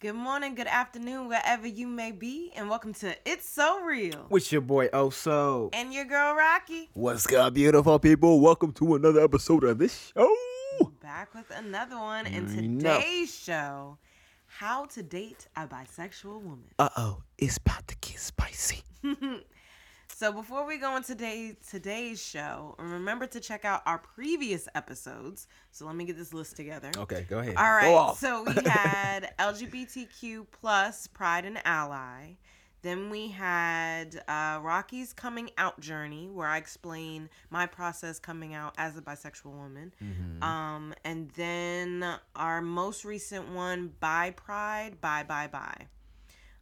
Good morning, good afternoon, wherever you may be, and welcome to It's So Real. With your boy Oso. And your girl Rocqi, What's good, beautiful people? Welcome to another episode of this show. back with another one. And You know. today's show, How to Date a Bisexual Woman. Uh oh, it's about to get spicy. So before we go on today, today's show, remember to check out our previous episodes. So let me get this list together. Okay, go ahead. All right. So we had LGBTQ plus Pride and Ally. Then we had uh, Rocqi's coming out journey, where I explain my process coming out as a bisexual woman. Mm-hmm. Um, and then our most recent one, Bi Pride, Bi Bi Bi.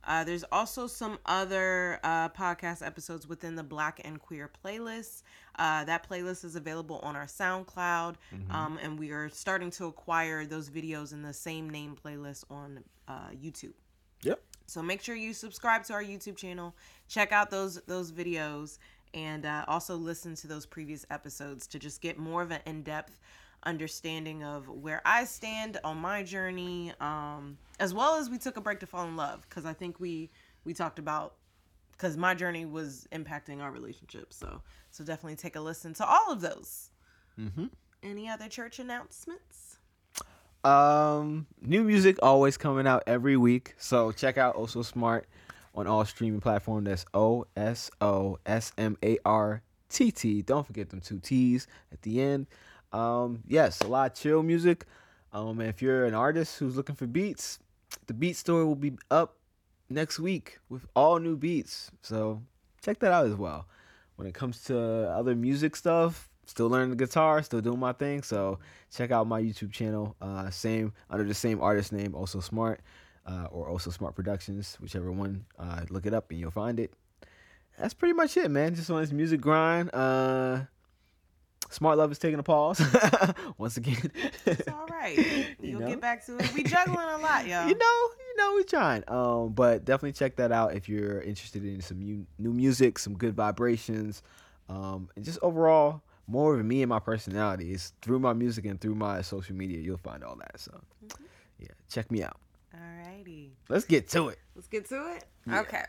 Uh, there's also some other uh, podcast episodes within the Black and Queer playlist. Uh, that playlist is available on our SoundCloud, um, and we are starting to acquire those videos in the same name playlist on uh, YouTube. Yep. So make sure you subscribe to our YouTube channel, check out those those videos, and uh, also listen to those previous episodes to just get more of an in depth understanding of where I stand on my journey, um, as well as we took a break to fall in love because I think we we talked about because my journey was impacting our relationship. So so definitely take a listen to all of those. Mm-hmm. Any other church announcements? Um, new music always coming out every week. So check out Oso Smartt on all streaming platforms. That's O S O S M A R T T. Don't forget them two T's at the end. Um, yes, a lot of chill music. Um, if you're an artist who's looking for beats, the Beat Store will be up next week with all new beats. So check that out as well. When it comes to other music stuff, still learning the guitar, still doing my thing. So check out my YouTube channel. Uh, same under the same artist name, Oso Smartt, uh, or Oso Smartt productions, whichever one. Uh, look it up and you'll find it. That's pretty much it, man. Just on this music grind. Uh, Smart Love is taking a pause once again. It's all right. You You'll know? get back to it. We juggling a lot, y'all. you know, you know, we're trying. Um, but definitely check that out if you're interested in some new, new music, some good vibrations, um, and just overall more of me and my personality. It's through my music and through my social media. You'll find all that. So, yeah, check me out. Alrighty. Let's get to it. Let's get to it. Yeah. Okay.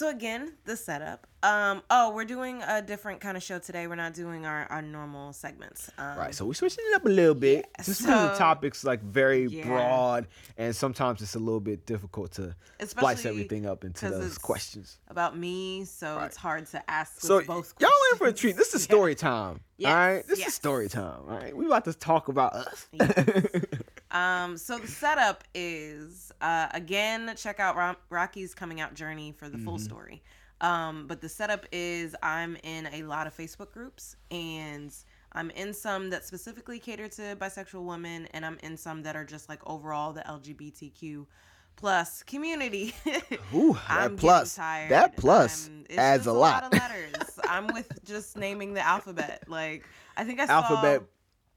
So again, the setup. Um. Oh, we're doing a different kind of show today. We're not doing our, our normal segments. Um, Right, so we're switching it up a little bit. yeah, just because the topic's like very Yeah. broad, and sometimes it's a little bit difficult to splice everything up into those questions. about me, so Right. it's hard to ask. So with both. Questions. Y'all in for a treat. This is Yeah. story time. Yes, all right, this yes. is story time. All right, we about to talk about us. Um, so the setup is uh, again, check out Ro- Rocqi's coming out journey for the full Mm-hmm. story. Um, but the setup is I'm in a lot of Facebook groups and I'm in some that specifically cater to bisexual women, and I'm in some that are just like overall the LGBTQ plus community. Ooh, that plus, that plus I'm- adds a lot. of letters. I'm with just naming the alphabet. Like I think I saw alphabet.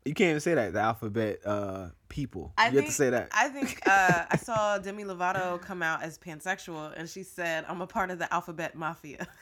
You can't even say that. The alphabet uh, people. I you think, have to say that. I think uh, I saw Demi Lovato come out as pansexual, and she said, "I'm a part of the alphabet mafia."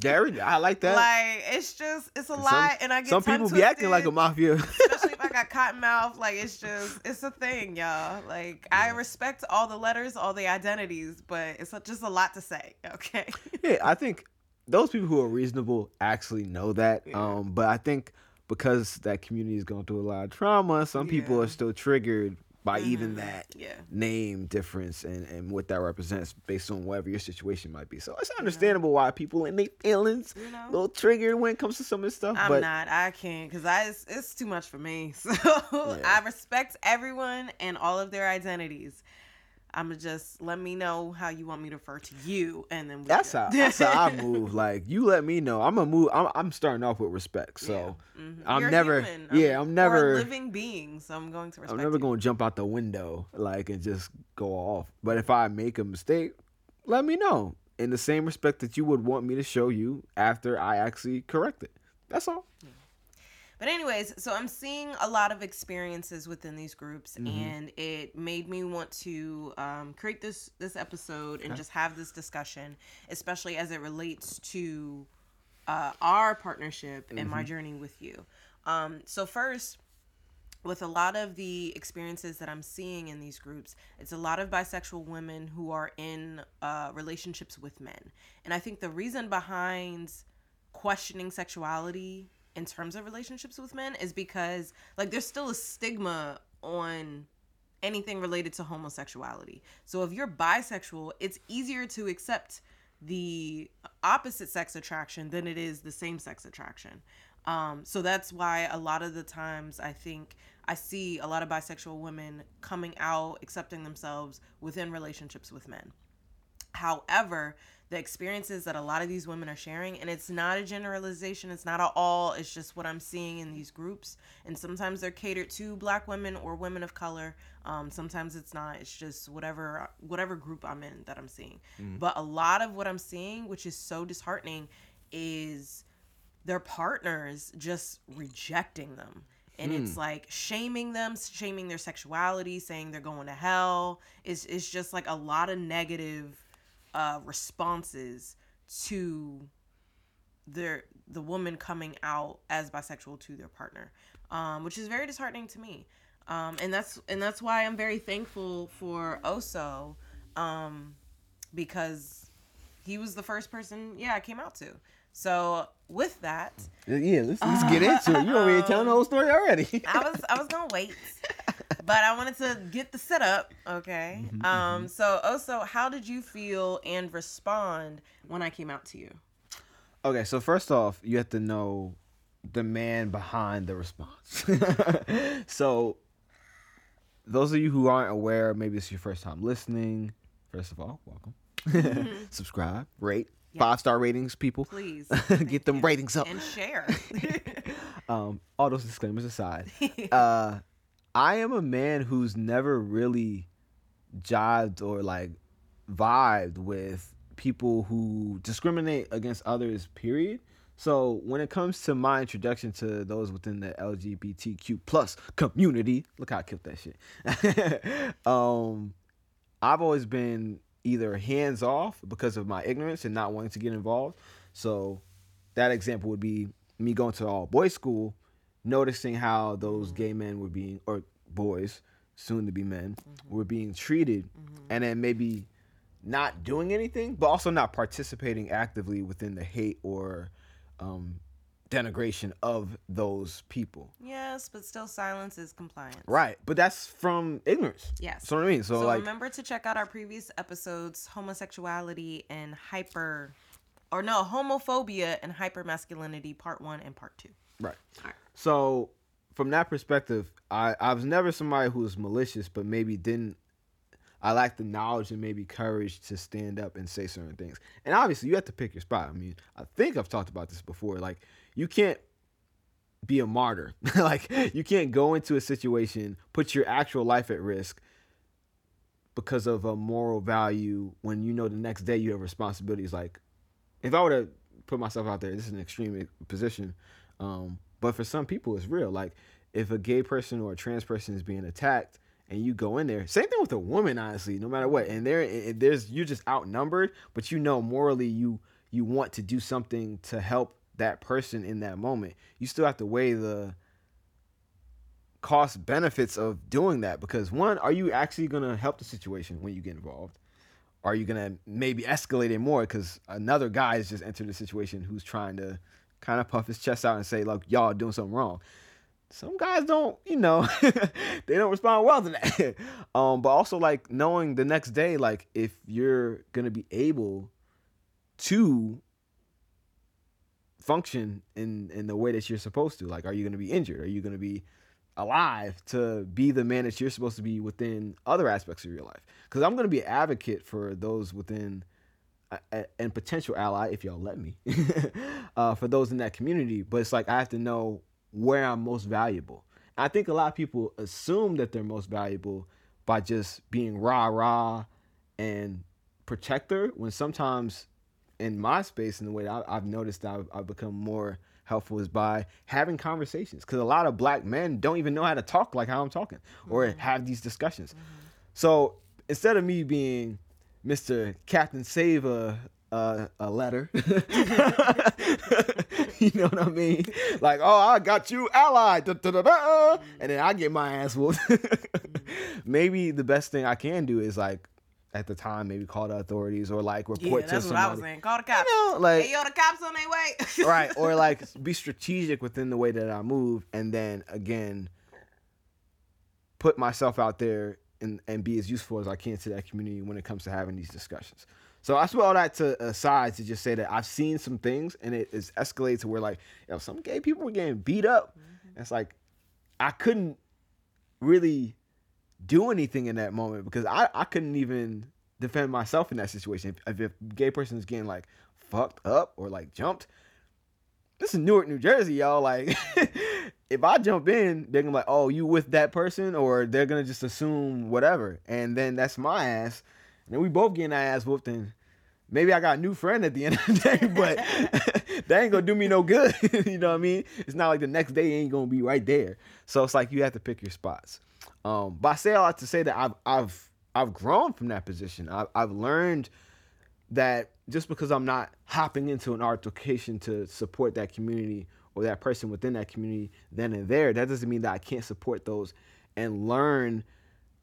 Gary, I like that. like it's just it's a Some- lot, and I get Some people be acting like a mafia. Especially if I got cotton mouth, like it's just it's a thing, y'all. Like I respect all the letters, all the identities, but it's just a lot to say. Okay. yeah, I think those people who are reasonable actually know that. Yeah. Um, but I think because that community is going through a lot of trauma, some people are still triggered by even Mhm. that Yeah. name difference and, and what that represents based on whatever your situation might be. So it's understandable why people and their feelings You know. a little triggered when it comes to some of this stuff. I'm but not. I can't because I it's, it's too much for me. So Yeah. I respect everyone and all of their identities. I'ma just let me know how you want me to refer to you, and then that's how that's how I move. Like you let me know. I'm gonna move. I'm, I'm starting off with respect. So Yeah. Mhm. I'm never- human. yeah, I'm or never- a living being. So I'm going to respect. I'm never you. gonna jump out the window like and just go off. But if I make a mistake, let me know. in the same respect that you would want me to show you after I actually correct it. That's all. But anyways, so I'm seeing a lot of experiences within these groups, Mm-hmm. and it made me want to um, create this this episode and Okay. just have this discussion, especially as it relates to uh, our partnership and Mm-hmm. my journey with you. Um, so first, with a lot of the experiences that I'm seeing in these groups, it's a lot of bisexual women who are in uh, relationships with men. And I think the reason behind questioning sexuality in terms of relationships with men is because, like, there's still a stigma on anything related to homosexuality. So if you're bisexual, it's easier to accept the opposite sex attraction than it is the same sex attraction. Um, so that's why a lot of the times I think I see a lot of bisexual women coming out, accepting themselves within relationships with men. However, the experiences that a lot of these women are sharing, and it's not a generalization, it's not at all, it's just what I'm seeing in these groups. And sometimes they're catered to black women or women of color. Um, sometimes it's not. It's just whatever whatever group I'm in that I'm seeing. But a lot of what I'm seeing, which is so disheartening, is their partners just rejecting them. And it's like shaming them, shaming their sexuality, saying they're going to hell. It's, it's just like a lot of negative uh, responses to their the woman coming out as bisexual to their partner, um, which is very disheartening to me. Um, and that's and that's why I'm very thankful for Oso, um, because he was the first person, yeah, I came out to. So with that, Yeah, let's, let's get into it. You already here telling the whole story already. I was I was gonna wait, but I wanted to get the setup. Okay. Um. So Oso, how did you feel and respond when I came out to you? Okay, so first off, you have to know the man behind the response. so, those of you who aren't aware, maybe this is your first time listening. First of all, welcome. Subscribe, rate, five star ratings, people. Please Get them ratings up. and share. Um, all those disclaimers aside, uh, I am a man who's never really jived or like vibed with people who discriminate against others. Period. So when it comes to my introduction to those within the LGBTQ plus community, look how I killed that shit. um, I've always been either hands off because of my ignorance and not wanting to get involved. So that example would be me going to all boys school, noticing how those mm-hmm. gay men were being or boys, soon to be men, mm-hmm. were being treated, mm-hmm. and then maybe not doing anything, but also not participating actively within the hate or um, denigration of those people. yes, but still, silence is compliance. Right, but that's from ignorance. Yes. What I mean. So, So, like, remember to check out our previous episodes: homosexuality and hyper, or no, homophobia and hypermasculinity, part one and part two. Right. Alright. So from that perspective, I I was never somebody who was malicious, but maybe didn't. I lacked the knowledge and maybe courage to stand up and say certain things. And obviously, you have to pick your spot. I mean, I think I've talked about this before. Like, you can't be a martyr. like, you can't go into a situation, put your actual life at risk because of a moral value when you know the next day you have responsibilities. Like, if I were to put myself out there, this is an extreme position. Um, but for some people, it's real. Like if a gay person or a trans person is being attacked and you go in there, same thing with a woman, honestly, no matter what. And there, there's you're just outnumbered, but you know morally you you want to do something to help that person in that moment. You still have to weigh the cost benefits of doing that because one, are you actually gonna help the situation when you get involved? Are you gonna maybe escalate it more because another guy has just entered the situation who's trying to kind of puff his chest out and say, "Look, y'all doing something wrong." Some guys don't, you know, they don't respond well to that. um, but also like knowing the next day, like if you're gonna be able to function in in the way that you're supposed to, like, are you gonna be injured? Are you gonna be alive to be the man that you're supposed to be within other aspects of your life. Because I'm to be an advocate for those within and potential ally, if y'all let me, uh, for those in that community. But it's like I have to know where I'm most valuable. I think a lot of people assume that they're most valuable by just being rah rah and protector when sometimes in my space in the way that I, I've noticed that I've, I've become more helpful is by having conversations because a lot of black men don't even know how to talk like how I'm talking or have these discussions. So instead of me being Mr. Captain Save a, a, a letter, you know what I mean? Like, oh, I got you allied, da, da, da, and then I get my ass whooped. maybe the best thing I can do is like, at the time, maybe call the authorities or like Yeah, report to that's what. I was saying. Call the cops. You know, like hey, yo, the cops on their way. right or like be strategic within the way that i move and then again put myself out there and, and be as useful as i can to that community when it comes to having these discussions. So i swear all that to aside to just say that i've seen some things and it is escalated to where like you know some gay people were getting beat up. Mm-hmm. It's like i couldn't really do anything in that moment because i, I couldn't even defend myself in that situation. If, if a gay person is getting like fucked up or like jumped this is Newark, New Jersey, y'all. Like, if I jump in, they're gonna be like, "Oh, you with that person," or they're gonna just assume whatever, and then that's my ass. And then we both getting our ass whooped, and maybe I got a new friend at the end of the day, but that ain't gonna do me no good. you know what I mean? It's not like the next day ain't gonna be right there. So it's like you have to pick your spots. Um, but I say all that to say that I've I've I've grown from that position. I've I've learned that just because I'm not hopping into an altercation to support that community or that person within that community then and there, that doesn't mean that I can't support those and learn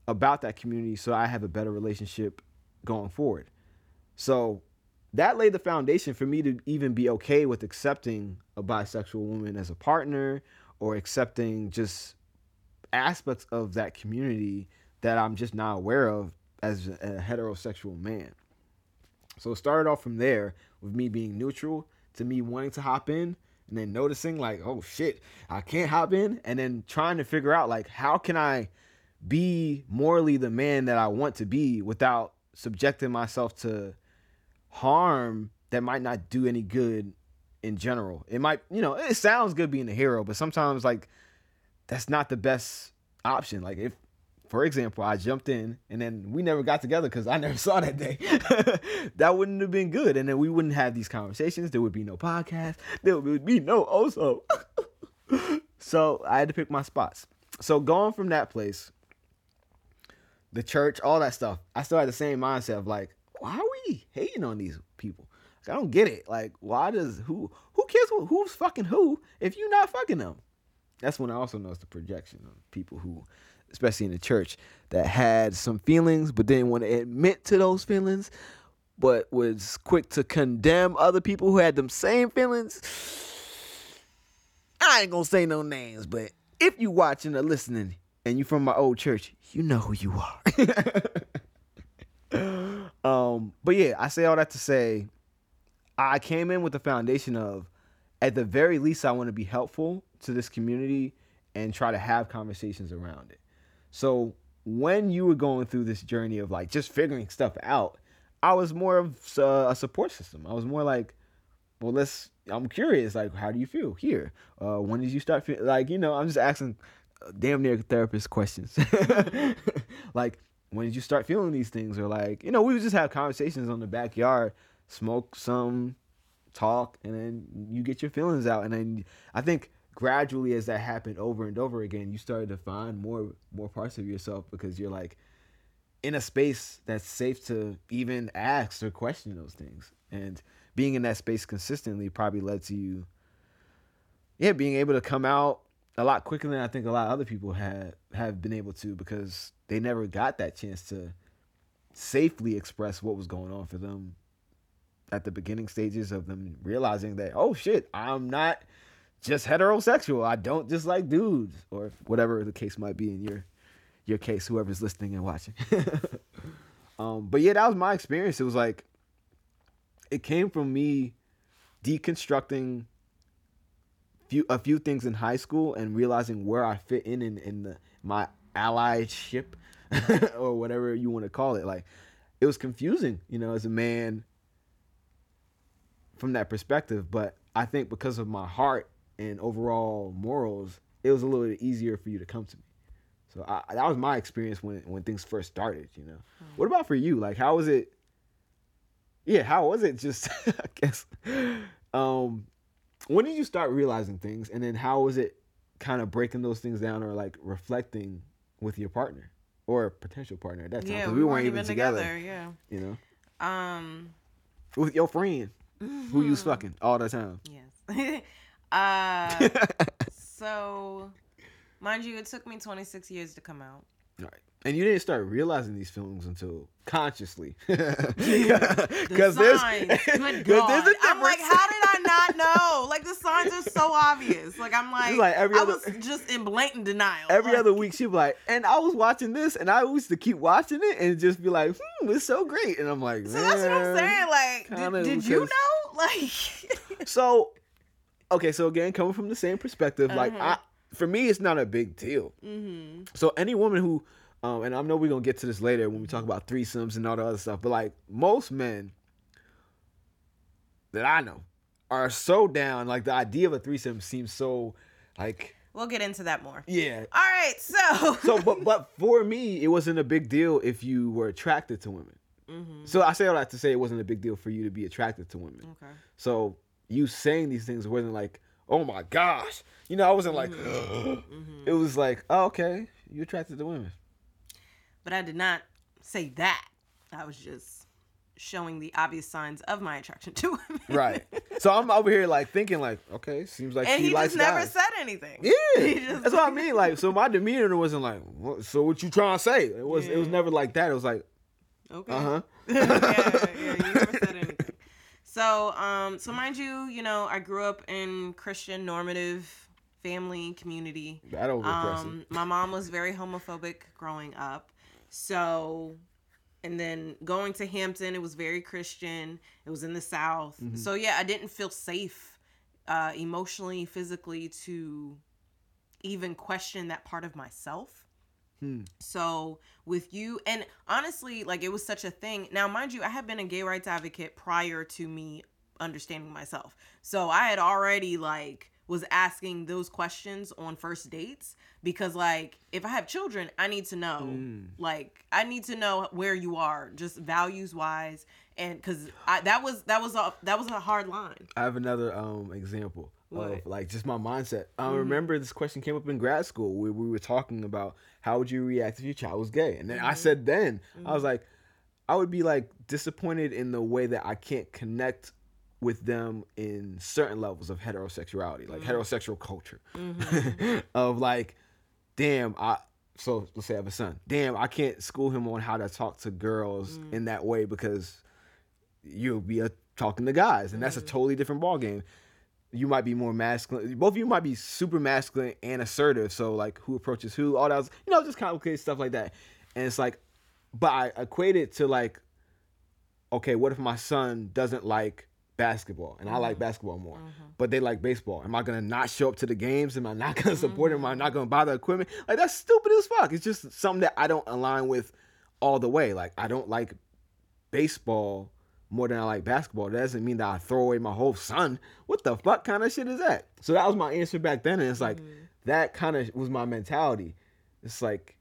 about that community so I have a better relationship going forward. So that laid the foundation for me to even be okay with accepting a bisexual woman as a partner or accepting just aspects of that community that I'm just not aware of as a heterosexual man. So it started off from there with me being neutral to me wanting to hop in and then noticing like, oh shit, I can't hop in and then trying to figure out like how can I be morally the man that I want to be without subjecting myself to harm that might not do any good in general. It might, you know, it sounds good being a hero, but sometimes like that's not the best option. Like if for example, I jumped in and then we never got together because I never saw that day. that wouldn't have been good. And then we wouldn't have these conversations. There would be no podcast. There would be no Oso. so I had to pick my spots. So going from that place, the church, all that stuff, I still had the same mindset of like, why are we hating on these people? Like, I don't get it. Like, why does who who cares who, who's fucking who if you're not fucking them? That's when I also noticed the projection of people who especially in the church, that had some feelings but didn't want to admit to those feelings, but was quick to condemn other people who had them same feelings. I ain't gonna say no names, but if you watching or listening and you from my old church, you know who you are. um, but yeah, I say all that to say I came in with the foundation of at the very least I want to be helpful to this community and try to have conversations around it. So when you were going through this journey of like just figuring stuff out, I was more of uh, a support system. I was more like, well, let's. I'm curious. Like, how do you feel here? Uh, when did you start feeling like you know? I'm just asking uh, damn near therapist questions. like, when did you start feeling these things? Or like, you know, we would just have conversations on the backyard, smoke some, talk, and then you get your feelings out. And then I think gradually as that happened over and over again you started to find more more parts of yourself because you're like in a space that's safe to even ask or question those things. And being in that space consistently probably led to you yeah being able to come out a lot quicker than i think a lot of other people had have been able to because they never got that chance to safely express what was going on for them at the beginning stages of them realizing that oh shit i'm not just heterosexual. I don't just like dudes or whatever the case might be in your your case, whoever's listening and watching. um, but yeah, that was my experience. It was like it came from me deconstructing few a few things in high school and realizing where I fit in in, in the my allyship or whatever you want to call it. Like it was confusing, you know, as a man from that perspective. But I think because of my heart and overall morals, it was a little bit easier for you to come to me. So I, that was my experience when when things first started. You know, what about for you? Like, how was it yeah, how was it? Just I guess. Um, when did you start realizing things, and then how was it kind of breaking those things down, or like reflecting with your partner or potential partner at that time? Yeah, 'Cause we, weren't even together. Yeah. You know, Um. with your friend who you was Mm-hmm. fucking all the time. Yes. uh. so, mind you, it took me 26 years to come out. Right. And you didn't start realizing these feelings until consciously. The Because there's, signs. 'cause Good there's a God. I'm like, how did I not know? Like the signs are so obvious. Like I'm like, like every I other- was just in blatant denial. Every Like, other week she'd be like, and I was watching this and I used to keep watching it and just be like, hmm, it's so great. And I'm like, So that's what I'm saying. Like, did, did you know? Like, So, okay, so again, coming from the same perspective, like Uh-huh. I, for me, it's not a big deal. mm-hmm. So any woman who, um, and I know we're gonna get to this later when we talk about threesomes and all the other stuff, but like most men that I know are so down. Like the idea of a threesome seems so, like, we'll get into that more. yeah. All right, so So, but but for me, it wasn't a big deal if you were attracted to women. hmm So I say all that to say it wasn't a big deal for you to be attracted to women. okay. So you saying these things wasn't like, oh my gosh, you know, I wasn't like, Mm-hmm. it was like, oh, okay, you attracted to women. But I did not say that. I was just showing the obvious signs of my attraction to women. Right. so I'm over here like thinking like, okay, seems like and he likes just never guys. said anything. Yeah, just- that's what I mean. Like, so my demeanor wasn't like, what, so what you trying to say? It was, it was never like that. It was like, Okay. uh huh. yeah, yeah, you never said anything. So, um, so mind you, you know, I grew up in Christian normative family community. That over. Um, my mom was very homophobic growing up. So, and then going to Hampton, it was very Christian. It was in the South. Mm-hmm. So, yeah, I didn't feel safe uh, emotionally, physically to even question that part of myself. Hmm. So with you and honestly, like it was such a thing. Now, mind you, I had been a gay rights advocate prior to me understanding myself. So I had already like was asking those questions on first dates because like if I have children, I need to know Mm. like I need to know where you are just values wise and cuz I that was that was a that was a hard line. I have another um example What? of like just my mindset. I Mhm. remember this question came up in grad school where we were talking about how would you react if your child was gay, and then I Mhm. said then I was Mhm. like, I would be like disappointed in the way that I can't connect with them in certain levels of heterosexuality, like Mhm. heterosexual culture, Mhm. of like, damn, I. So let's say I have a son. Damn, I can't school him on how to talk to girls Mm. in that way because you'll be a, talking to guys, and that's a totally different ball game. You might be more masculine. Both of you might be super masculine and assertive. So like, who approaches who? All that, was, you know, just complicated stuff like that. And it's like, but I equate it to like, okay, what if my son doesn't like basketball and I like Mhm. basketball more, Mhm. but they like baseball? Am I gonna not show up to the games? Am I not gonna support him? Am I not gonna buy the equipment? Like that's stupid as fuck. It's just something that I don't align with all the way. Like I don't like baseball more than I like basketball. That doesn't mean that I throw away my whole son. What the fuck kind of shit is that? So that was my answer back then, and it's like Mhm. that kind of was my mentality. It's like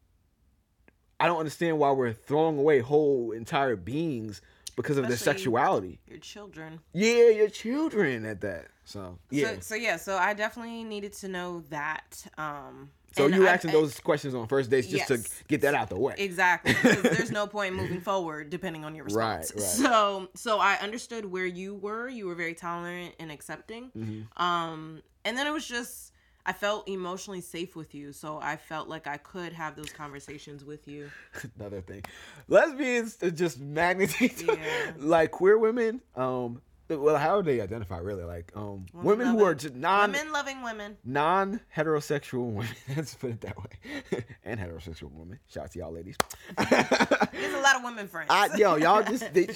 I don't understand why we're throwing away whole entire beings because of their sexuality. your children. Yeah, your children at that. So yeah. So, so yeah, so I definitely needed to know that. Um, So, and you were I- asking those questions on first dates just Yes. to get that out the way. exactly because there's no point in moving forward depending on your Right, response. right. So, so I understood where you were. You were very tolerant and accepting. Mhm. Um, and then it was just I felt emotionally safe with you, so I felt like I could have those conversations with you. Another thing, lesbians just magnets. Yeah. like queer women. Um, well, how do they identify really? Like um, Women women who are just non women loving women. non heterosexual women. Let's put it that way. and heterosexual women. Shout out to y'all ladies. There's a lot of women friends. I, yo, y'all just they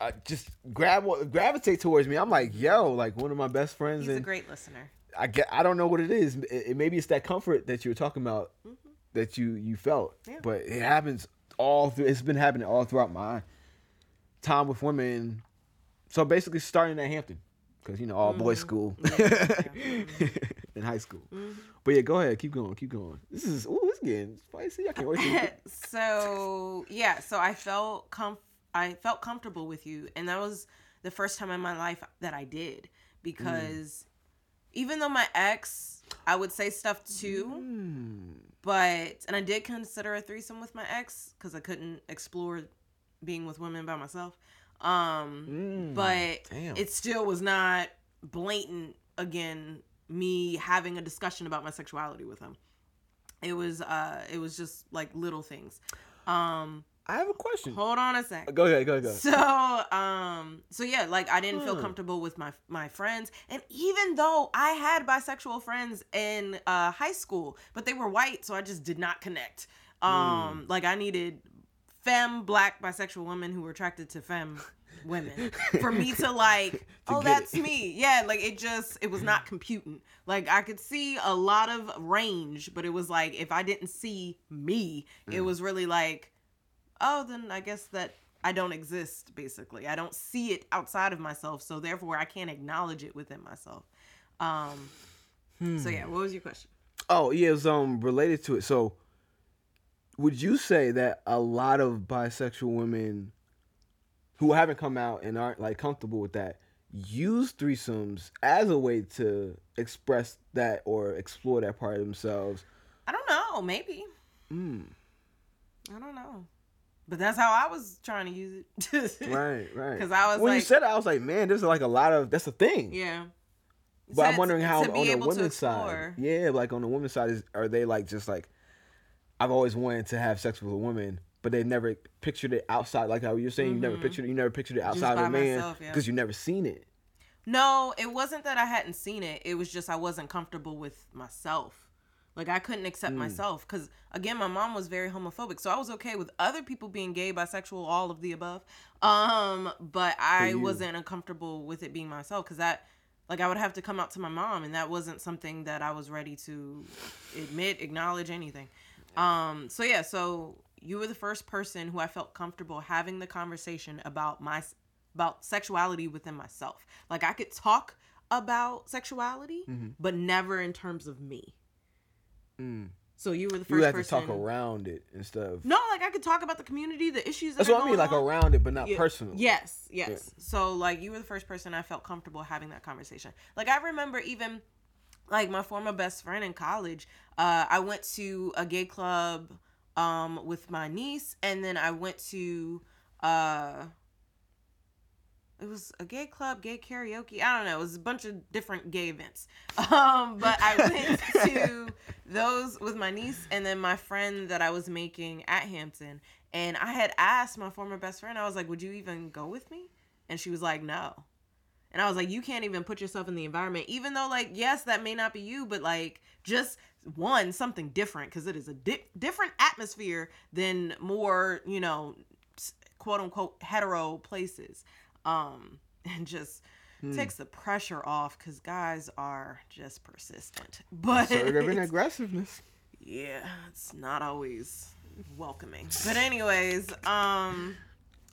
uh, just grab gravitate towards me. I'm like, yo, like one of my best friends, He's a great listener. I get, I don't know what it is. It, it- maybe it's that comfort that you were talking about Mhm. that you you felt, Yeah. but it happens all through. It's been happening all throughout my time with women. So basically, starting at Hampton, because you know all boys Mhm. school Yeah, in high school. Mhm. But yeah, go ahead, keep going, keep going. This is ooh, it's getting spicy. I can't wait. To so yeah, so I felt comf- I felt comfortable with you, and that was the first time in my life that I did because even though my ex, I would say stuff too, Mm. but and I did consider a threesome with my ex because I couldn't explore being with women by myself. Um, Mm. but Damn. it still was not blatant again me having a discussion about my sexuality with him it was uh it was just like little things um I have a question. hold on a sec Go ahead, go ahead, go. so um so yeah like i didn't feel Hmm. comfortable with my my friends and even though i had bisexual friends in uh high school but they were white so i just did not connect um like i needed femme black bisexual women who were attracted to femme women. For me to like oh that's it. me. Yeah like it just it was not computing. Like i could see a lot of range but it was like if i didn't see me it was really like oh then i guess that i don't exist basically. I don't see it outside of myself so therefore i can't acknowledge it within myself. Um so yeah what was your question? Oh, yeah, it's um related to it. So, would you say that a lot of bisexual women who haven't come out and aren't like comfortable with that use threesomes as a way to express that or explore that part of themselves? i don't know maybe Mm. i don't know but that's how i was trying to use it Right, right. Because I was when you said it, I was like, man, there's like a lot of that's a thing. yeah But I'm wondering how on the women's side, yeah, like on the women's side, is are they like just like I've always wanted to have sex with a woman, but they never pictured it outside. Like how you're saying, you never pictured it, you never pictured it outside of Mm-hmm. a man myself, yeah. because you never seen it. No, it wasn't that I hadn't seen it. It was just I wasn't comfortable with myself. Like I couldn't accept Hmm. myself because again, my mom was very homophobic, so I was okay with other people being gay, bisexual, all of the above. Um, but I wasn't uncomfortable with it being myself because that, like, I would have to come out to my mom, and that wasn't something that I was ready to admit, acknowledge, anything. Um, so yeah, so you were the first person who I felt comfortable having the conversation about my about sexuality within myself. Like I could talk about sexuality, Mm-hmm. but never in terms of me. Mm. So you were the first. You have person. to talk around it and stuff. No, like I could talk about the community, the issues. That That's what I mean, like on. around it, but not Yeah. personal. Yes, yes. So like you were the first person I felt comfortable having that conversation. Like I remember even like my former best friend in college, uh, I went to a gay club um with my niece and then I went to uh it was a gay club, gay karaoke. I don't know. It was a bunch of different gay events. Um, but I went to those with my niece and then my friend that I was making at Hampton. And I had asked my former best friend, I was like, Would you even go with me? And she was like, No. And I was like, You can't even put yourself in the environment, even though, like, yes, that may not be you, but like, just one, something different, because it is a di- different atmosphere than more, you know, quote unquote hetero places. Um, and just takes the pressure off because guys are just persistent. But Assertive and aggressiveness. yeah, it's not always welcoming. But anyways, um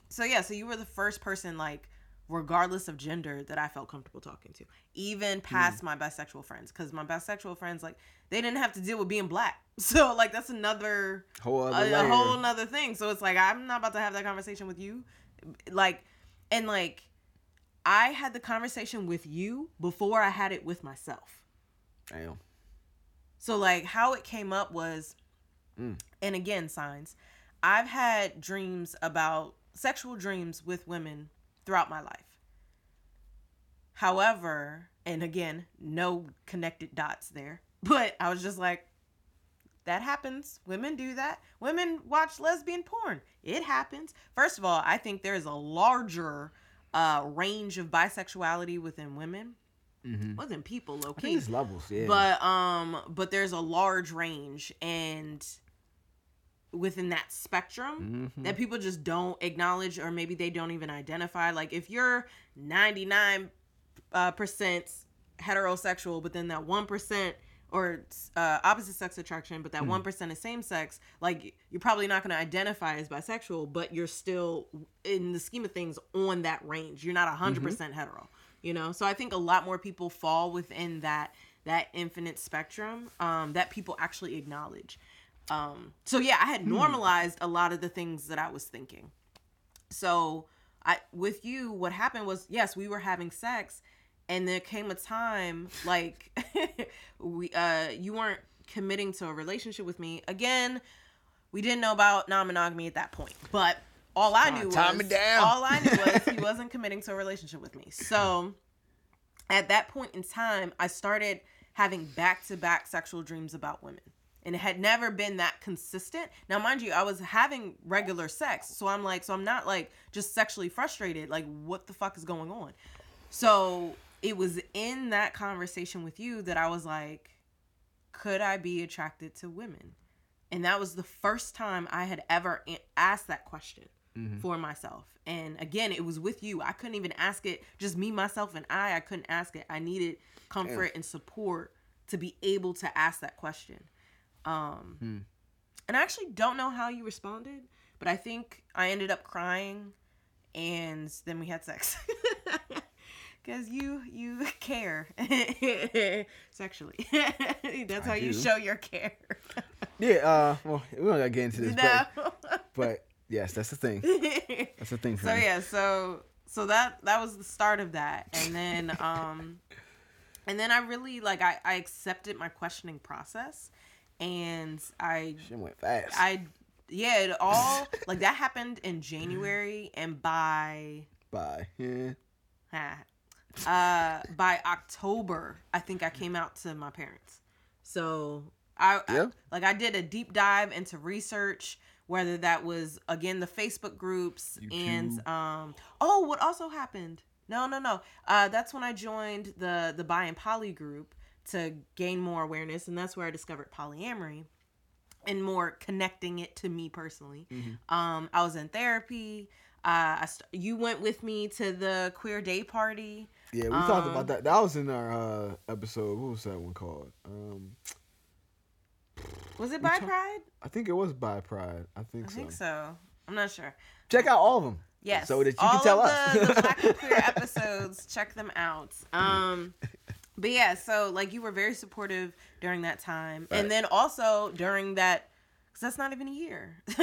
so yeah, so you were the first person like regardless of gender that I felt comfortable talking to. Even past my bisexual friends cuz my bisexual friends like they didn't have to deal with being black. So like that's another Whole other a, a whole nother thing. So it's like I'm not about to have that conversation with you. Like and like I had the conversation with you before I had it with myself. Damn. So like how it came up was Mm. and again signs. I've had dreams about sexual dreams with women throughout my life. However, and again, no connected dots there. But I was just like that happens. Women do that. Women watch lesbian porn. It happens. First of all, I think there is a larger uh, range of bisexuality within women, Mm-hmm. within people, low I think key. it's levels, yeah. But um, but there's a large range, and within that spectrum Mhm. that people just don't acknowledge, or maybe they don't even identify. Like if you're 99 uh, percent heterosexual, but then that one percent or uh, opposite sex attraction, but that Hmm. one is same sex, like you're probably not going to identify as bisexual, but you're still in the scheme of things on that range. You're not 100 Mm-hmm. percent hetero, you know. So I think a lot more people fall within that that infinite spectrum um, that people actually acknowledge. Um, so yeah, I had Hmm. normalized a lot of the things that I was thinking. So I with you, what happened was yes, we were having sex, and there came a time like we uh you weren't committing to a relationship with me again. We didn't know about non-monogamy at that point, but all I knew was all I knew was he wasn't committing to a relationship with me. So at that point in time, I started having back-to-back sexual dreams about women. And it had never been that consistent. Now, mind you, I was having regular sex. So I'm like, so I'm not like just sexually frustrated. Like, what the fuck is going on? So it was in that conversation with you that I was like, could I be attracted to women? And that was the first time I had ever asked that question mm-hmm. for myself. And again, it was with you. I couldn't even ask it, just me, myself, and I. I couldn't ask it. I needed comfort and support to be able to ask that question. Um, And I actually don't know how you responded, but I think I ended up crying and then we had sex. Cause you you care sexually. That's how you show your care. Yeah, uh, well, we don't gotta get into this, no. but, but yes, that's the thing. That's the thing for so me. yeah so so that that was the start of that and then um and then i really like i i accepted my questioning process and i Shit went fast. i yeah it all like that happened in january and by by Yeah. ah, uh by october i think i came out to my parents so I, I- Yeah. like i did a deep dive into research whether that was again the facebook groups and um oh what also happened no no no uh that's when i joined the the bi and poly group to gain more awareness and that's where i discovered polyamory and more connecting it to me personally um i was in therapy uh I st- you went with me to the queer day party Yeah, we talked Um, about that. That was in our uh, episode. What was that one called? Um, was it by talk- pride I think it was Bi Pride. I think i so. think so i'm not sure Check out all of them. Yes. So that you all can tell of us. The, the Black and Queer episodes, check them out. Um, but yeah, so like you were very supportive during that time, Right. and then also during that, because that's not even a year.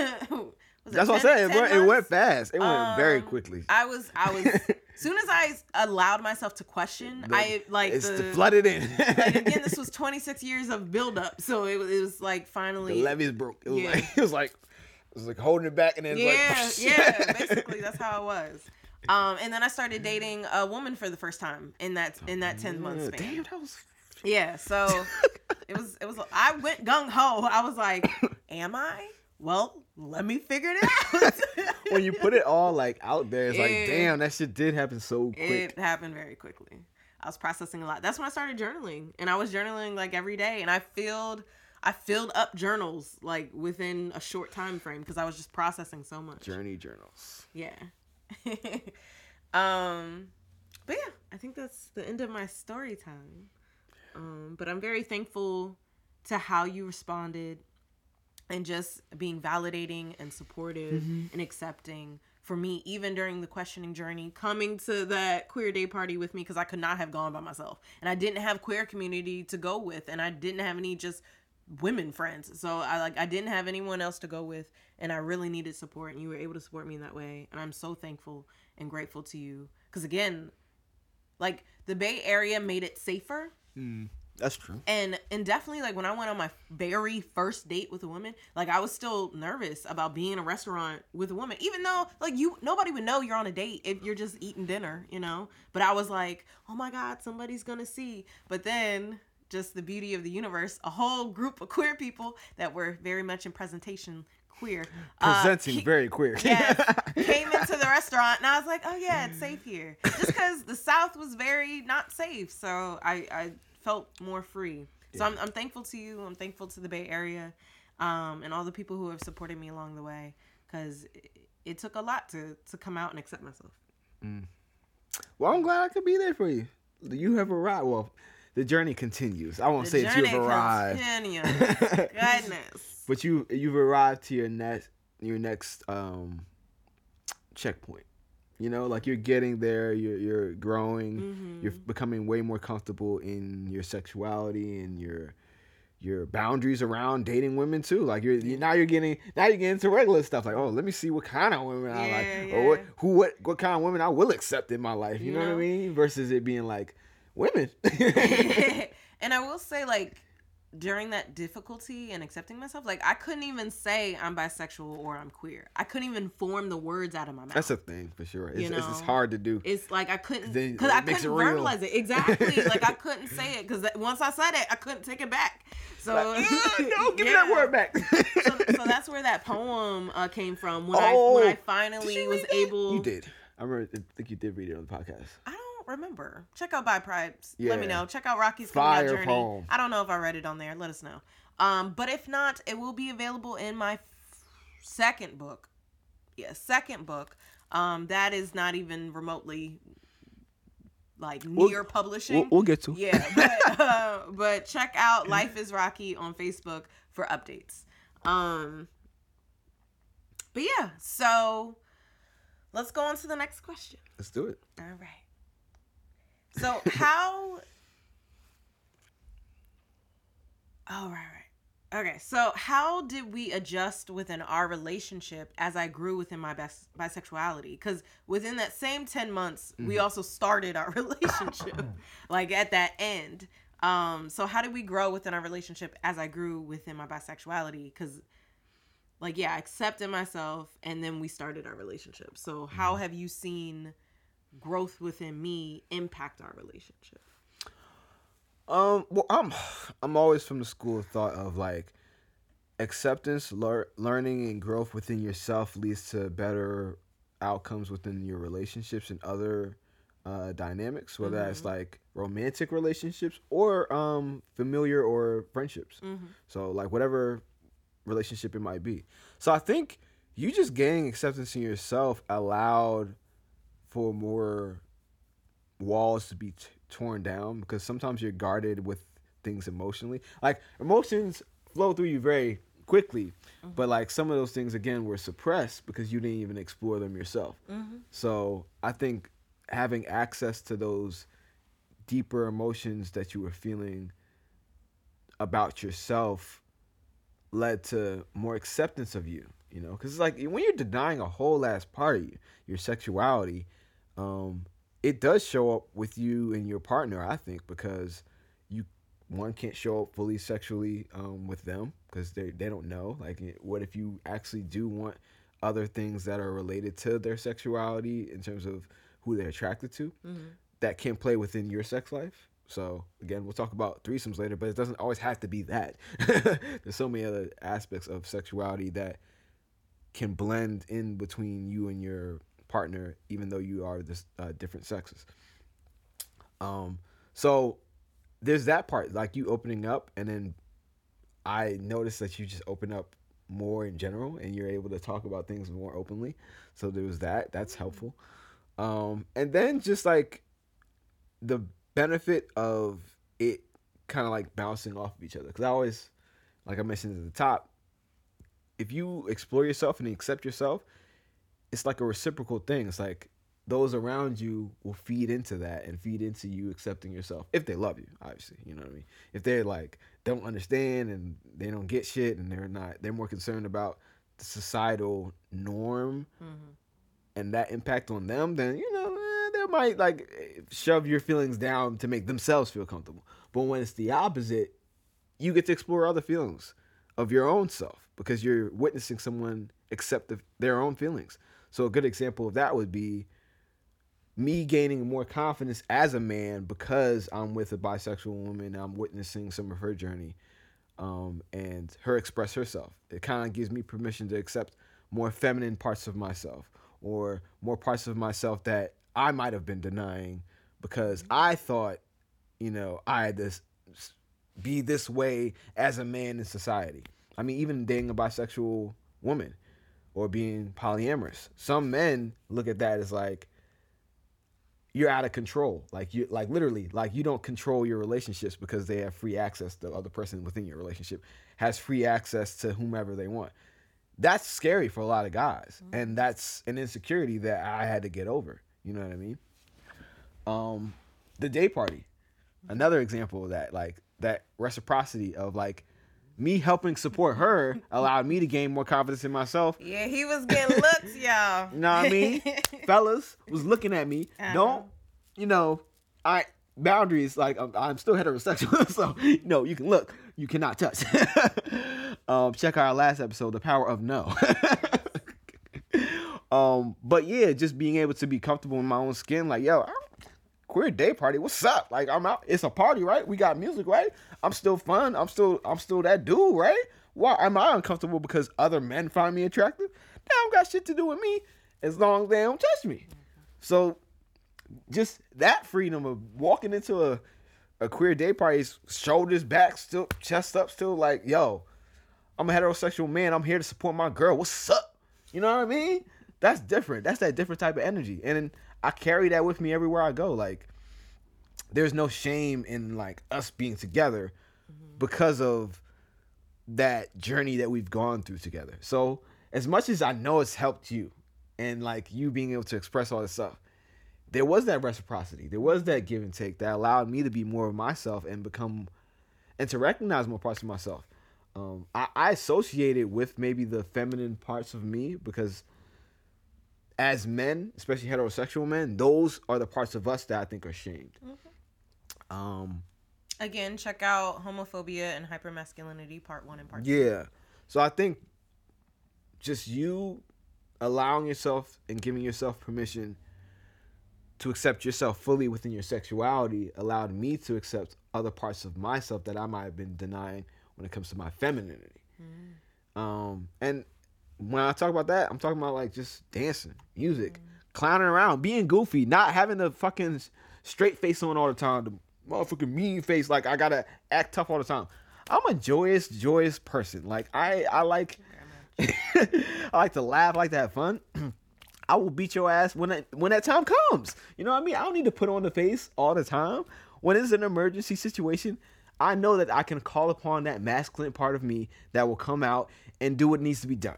That's what 10 I said. It went, it went fast. It went very Um, quickly. I was, I was. as soon as I allowed myself to question, I like it's the. the flooded in. like, again, this was 26 years of buildup, so it, was- it was like the finally. levees broke. It was Yeah. like it was like it was like holding it back and then yeah, like yeah. Basically, that's how it was. Um, and then I started dating a woman for the first time in that in that ten month Yeah, span. Damn, that was Yeah, so it was it was. I went gung ho. I was like, "Am I? Well, let me figure it out." when you put it all like out there, it's like damn, that shit did happen so quick. it happened very quickly. I was processing a lot. That's when I started journaling, and I was journaling like every day, and I filled. I filled up journals like within a short time frame because I was just processing so much. Journey journals. Yeah. um but yeah, I think that's the end of my story time. Um but I'm very thankful to how you responded and just being validating and supportive and accepting for me even during the questioning journey coming to that queer day party with me because i could not have gone by myself and i didn't have queer community to go with and i didn't have any just women friends so i like i didn't have anyone else to go with and i really needed support and you were able to support me in that way and i'm so thankful and grateful to you because again like the bay area made it safer mm, That's true. and and definitely like when I went on my very first date with a woman, like I was still nervous about being in a restaurant with a woman, even though like you nobody would know you're on a date if you're just eating dinner, you know. But I was like, oh my god, somebody's gonna see. But then just the beauty of the universe, a whole group of queer people that were very much in presentation queer, uh, Presenting very queer. yes, came into the restaurant and I was like, oh yeah, it's safe here. Just because the South was very not safe, so I, I felt more free. So I'm, I'm thankful to you. I'm thankful to the Bay Area, um, and all the people who have supported me along the way, because it, it took a lot to to come out and accept myself. well, I'm glad I could be there for you. You have a arrived. Well, the journey continues. I won't The say that you've arrived. Goodness. but you you've arrived to your next your next um checkpoint. You know, like you're getting there. You're you're growing. Mm-hmm. You're becoming way more comfortable in your sexuality and your your boundaries around dating women too. Like you're, you now you're getting now you're getting into regular stuff. Like oh, let me see what kind of women I like, Yeah, or what who what what kind of women I will accept in my life. You, You know, what I mean? Versus it being like women. and I will say, like, during that difficulty and accepting myself, like, I couldn't even say I'm bisexual or I'm queer. I couldn't even form the words out of my mouth. That's a thing for sure. It's, You it's, it's hard to do. it's like I couldn't because I couldn't it real. verbalize it exactly. like I couldn't say it because once I said it, I couldn't take it back. So Like, "Ah, no, give me that word back. so, so that's where that poem uh, came from. When I when I Oh, finally was that? able, You did. I remember. I think you did read it on the podcast. I don't remember. Check out Bi Pride. Let me know. Check out Rocqi's coming out Fire journey. poem. I don't know if I read it on there. Let us know. Um, but if not, it will be available in my f- second book. Yeah, second book. Um, that is not even remotely like We'll- near publishing. We'll, we'll get to. Yeah, but, uh, but check out Life is Rocky on Facebook for updates. Um, but yeah, so let's go on to the next question. Let's do it. All right. So how? Oh right, right. Okay, so how did we adjust within our relationship as I grew within my bis- bisexuality? Because within that same ten months, we also started our relationship, like at that end. Um, so how did we grow within our relationship as I grew within my bisexuality? Because like yeah, I accepted myself, and then we started our relationship. So how have you seen? Growth within me impact our relationship. Um. Well, I'm. I'm always from the school of thought of like acceptance, lear- learning, and growth within yourself leads to better outcomes within your relationships and other uh, dynamics, whether that's like romantic relationships or um familiar or friendships. So like whatever relationship it might be. So I think you just gaining acceptance in yourself allowed for more walls to be t- torn down because sometimes you're guarded with things emotionally. Like emotions flow through you very quickly, mm-hmm. but like some of those things again were suppressed because you didn't even explore them yourself. Mm-hmm. So I think having access to those deeper emotions that you were feeling about yourself led to more acceptance of you you know because it's like when you're denying a whole ass part of you your sexuality um it does show up with you and your partner i think because you one can't show up fully sexually um with them because they they don't know like what if you actually do want other things that are related to their sexuality in terms of who they're attracted to that can play within your sex life. So again, we'll talk about threesomes later, but it doesn't always have to be that. There's so many other aspects of sexuality that can blend in between you and your partner, even though you are this uh, different sexes. Um, so there's that part, like you opening up, and then I noticed that you just open up more in general, and you're able to talk about things more openly. So there was that. That's helpful. Um, and then just like the benefit of it kind of like bouncing off of each other. Because I always, like I mentioned at the top, if you explore yourself and accept yourself, it's like a reciprocal thing. It's like those around you will feed into that and feed into you accepting yourself if they love you, obviously. You know what I mean? If they're like don't understand and they don't get shit and they're not, they're more concerned about the societal norm and that impact on them, then you know eh, they might like shove your feelings down to make themselves feel comfortable. But when it's the opposite, you get to explore other feelings of your own self because you're witnessing someone accept the, their own feelings. So a good example of that would be me gaining more confidence as a man because I'm with a bisexual woman. I'm witnessing some of her journey um, and her express herself. It kind of gives me permission to accept more feminine parts of myself or more parts of myself that I might have been denying because I thought, you know, I had this be this way as a man in society. I mean, even dating a bisexual woman or being polyamorous. Some men look at that as like you're out of control. Like you like literally like you don't control your relationships because they have free access the other person within your relationship has free access to whomever they want. That's scary for a lot of guys. And that's an insecurity that I had to get over. You know what I mean? Um the day party. Another example of that like that reciprocity of like me helping support her allowed me to gain more confidence in myself. Yeah, he was getting looks, y'all. You know what I mean? Fellas was looking at me. Uh-huh. Don't, you know, I boundaries like I'm, I'm still heterosexual, so you know you can look, you cannot touch. um, check out our last episode, the power of no. um, but yeah, just being able to be comfortable in my own skin, like yo, I'm, queer day party, what's up? Like I'm out, it's a party, right? We got music, right? I'm still fun. I'm still, I'm still that dude, right? Why am I uncomfortable because other men find me attractive? They don't got shit to do with me, as long as they don't touch me. So just that freedom of walking into a, a queer day party, shoulders back, still chest up, still like, yo, I'm a heterosexual man. I'm here to support my girl. What's up? You know what I mean? That's different. That's that different type of energy. And I carry that with me everywhere I go. Like, there's no shame in like us being together because of that journey that we've gone through together. So as much as I know it's helped you and like you being able to express all this stuff, there was that reciprocity. There was that give and take that allowed me to be more of myself and become and to recognize more parts of myself. Um, I, I associate it with maybe the feminine parts of me because as men, especially heterosexual men, those are the parts of us that I think are shamed. Um, Again, check out homophobia and hypermasculinity, part one and part two. Yeah. So I think just you allowing yourself and giving yourself permission to accept yourself fully within your sexuality allowed me to accept other parts of myself that I might have been denying when it comes to my femininity. Um, and when I talk about that, I'm talking about like just dancing, music, clowning around, being goofy, not having the fucking straight face on all the time, the motherfucking mean face, like I gotta act tough all the time. I'm a joyous, joyous person. Like I, I like, I like to laugh, I like to have fun. I will beat your ass when that when that time comes. You know what I mean? I don't need to put on the face all the time. When it's an emergency situation, I know that I can call upon that masculine part of me that will come out and do what needs to be done.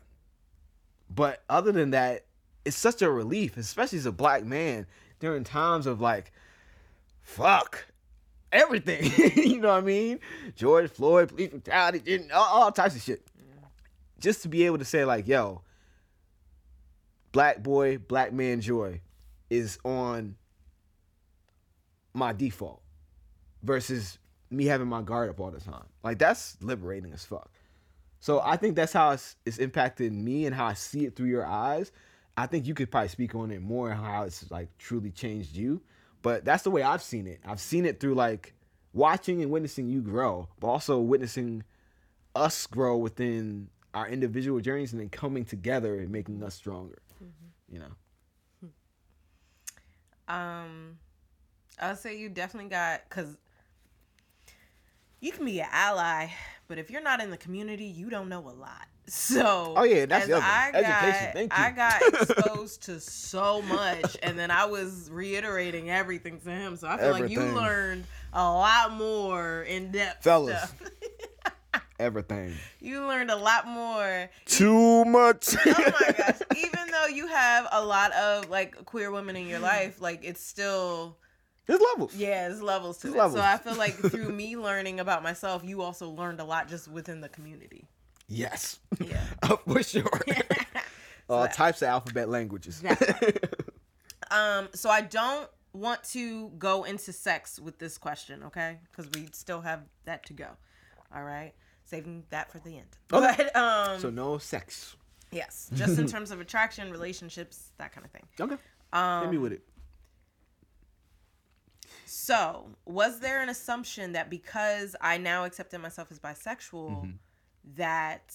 But other than that, it's such a relief, especially as a black man during times of like, fuck everything. you know what I mean? George Floyd, police brutality, all, all types of shit. Just to be able to say like, yo, black boy, black man joy is on my default versus me having my guard up all the time. Like that's liberating as fuck. So I think that's how it's, it's impacted me and how I see it through your eyes. I think you could probably speak on it more and how it's like truly changed you. But that's the way I've seen it. I've seen it through like watching and witnessing you grow, but also witnessing us grow within our individual journeys and then coming together and making us stronger. You know. Um, I'll say you definitely got because you can be an ally, but if you're not in the community, you don't know a lot. So Oh, yeah, that's the other. I Education, got, thank you. I got exposed to so much, and then I was reiterating everything to him. So I feel like you learned a lot more in depth Fellas. stuff. Everything. you learned a lot more Too much. oh my gosh even though you have a lot of like queer women in your life like it's still There's levels. yeah there's levels to There's levels. so i feel like through me learning about myself you also learned a lot just within the community Yes. Yeah. For sure. All that- types of alphabet languages. um so i don't want to go into sex with this question okay because we still have that to go all right saving that for the end Okay. but um so no sex. yes just in terms of attraction relationships that kind of thing Okay. um Hit me with it. So, was there an assumption that because I now accepted myself as bisexual, Mm-hmm. that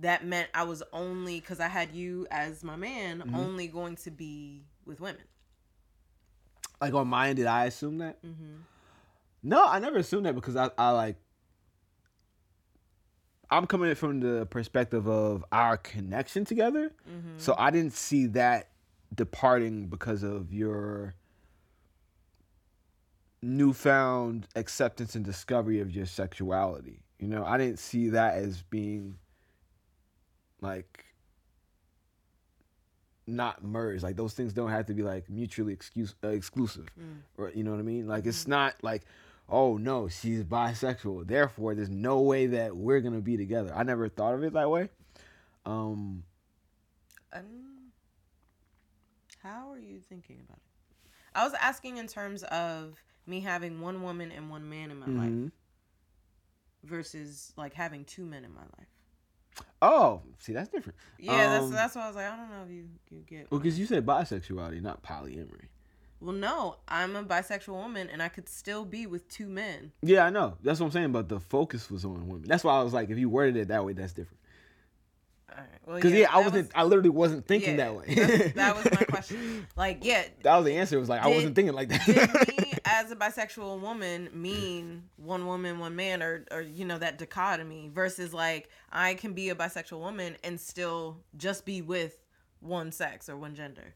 that meant I was only because I had you as my man, Mm-hmm. only going to be with women? Like on mine, did I assume that? Mm-hmm. No, I never assumed that because I, I like. I'm coming from the perspective of our connection together, Mm-hmm. so I didn't see that departing because of your newfound acceptance and discovery of your sexuality. You know, I didn't see that as being like not merged. Like those things don't have to be like mutually excuse, uh, exclusive, or you know what I mean. Like it's not like oh no, she's bisexual. Therefore, there's no way that we're gonna be together. I never thought of it that way. Um, Um, how are you thinking about it? I was asking in terms of me having one woman and one man in my life mhm. versus like having two men in my life. Oh, see, that's different. Yeah, that's Um, that's why I was like, I don't know if you you get. Well, because you said bisexuality, not polyamory. Well, no, I'm a bisexual woman, and I could still be with two men. Yeah, I know. That's what I'm saying. But the focus was on women. That's why I was like, if you worded it that way, that's different. All right. Well, Because yeah, I wasn't. was- I literally wasn't thinking yeah, that way. that was my question. Like, yeah, that was the answer. It was like I wasn't thinking like that. As a bisexual woman mean one woman, one man, or or you know that dichotomy versus like I can be a bisexual woman and still just be with one sex or one gender.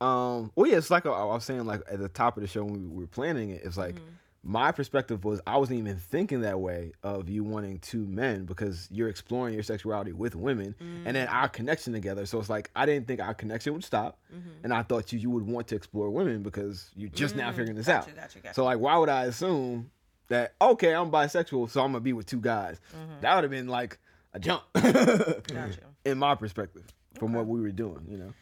Um. Well, yeah. It's like I I was saying, like at the top of the show when we were planning it, it's like Mm-hmm. My perspective was I wasn't even thinking that way of you wanting two men because you're exploring your sexuality with women, and Mm-hmm. then our connection together. So it's like I didn't think our connection would stop, Mm-hmm. and I thought you you would want to explore women because you're just now figuring this Gotcha, out. gotcha, gotcha. So like, why would I assume that okay, I'm bisexual, so I'm gonna be with two guys? Mm-hmm. That would have been like a jump. In my perspective, from what we were doing, you know.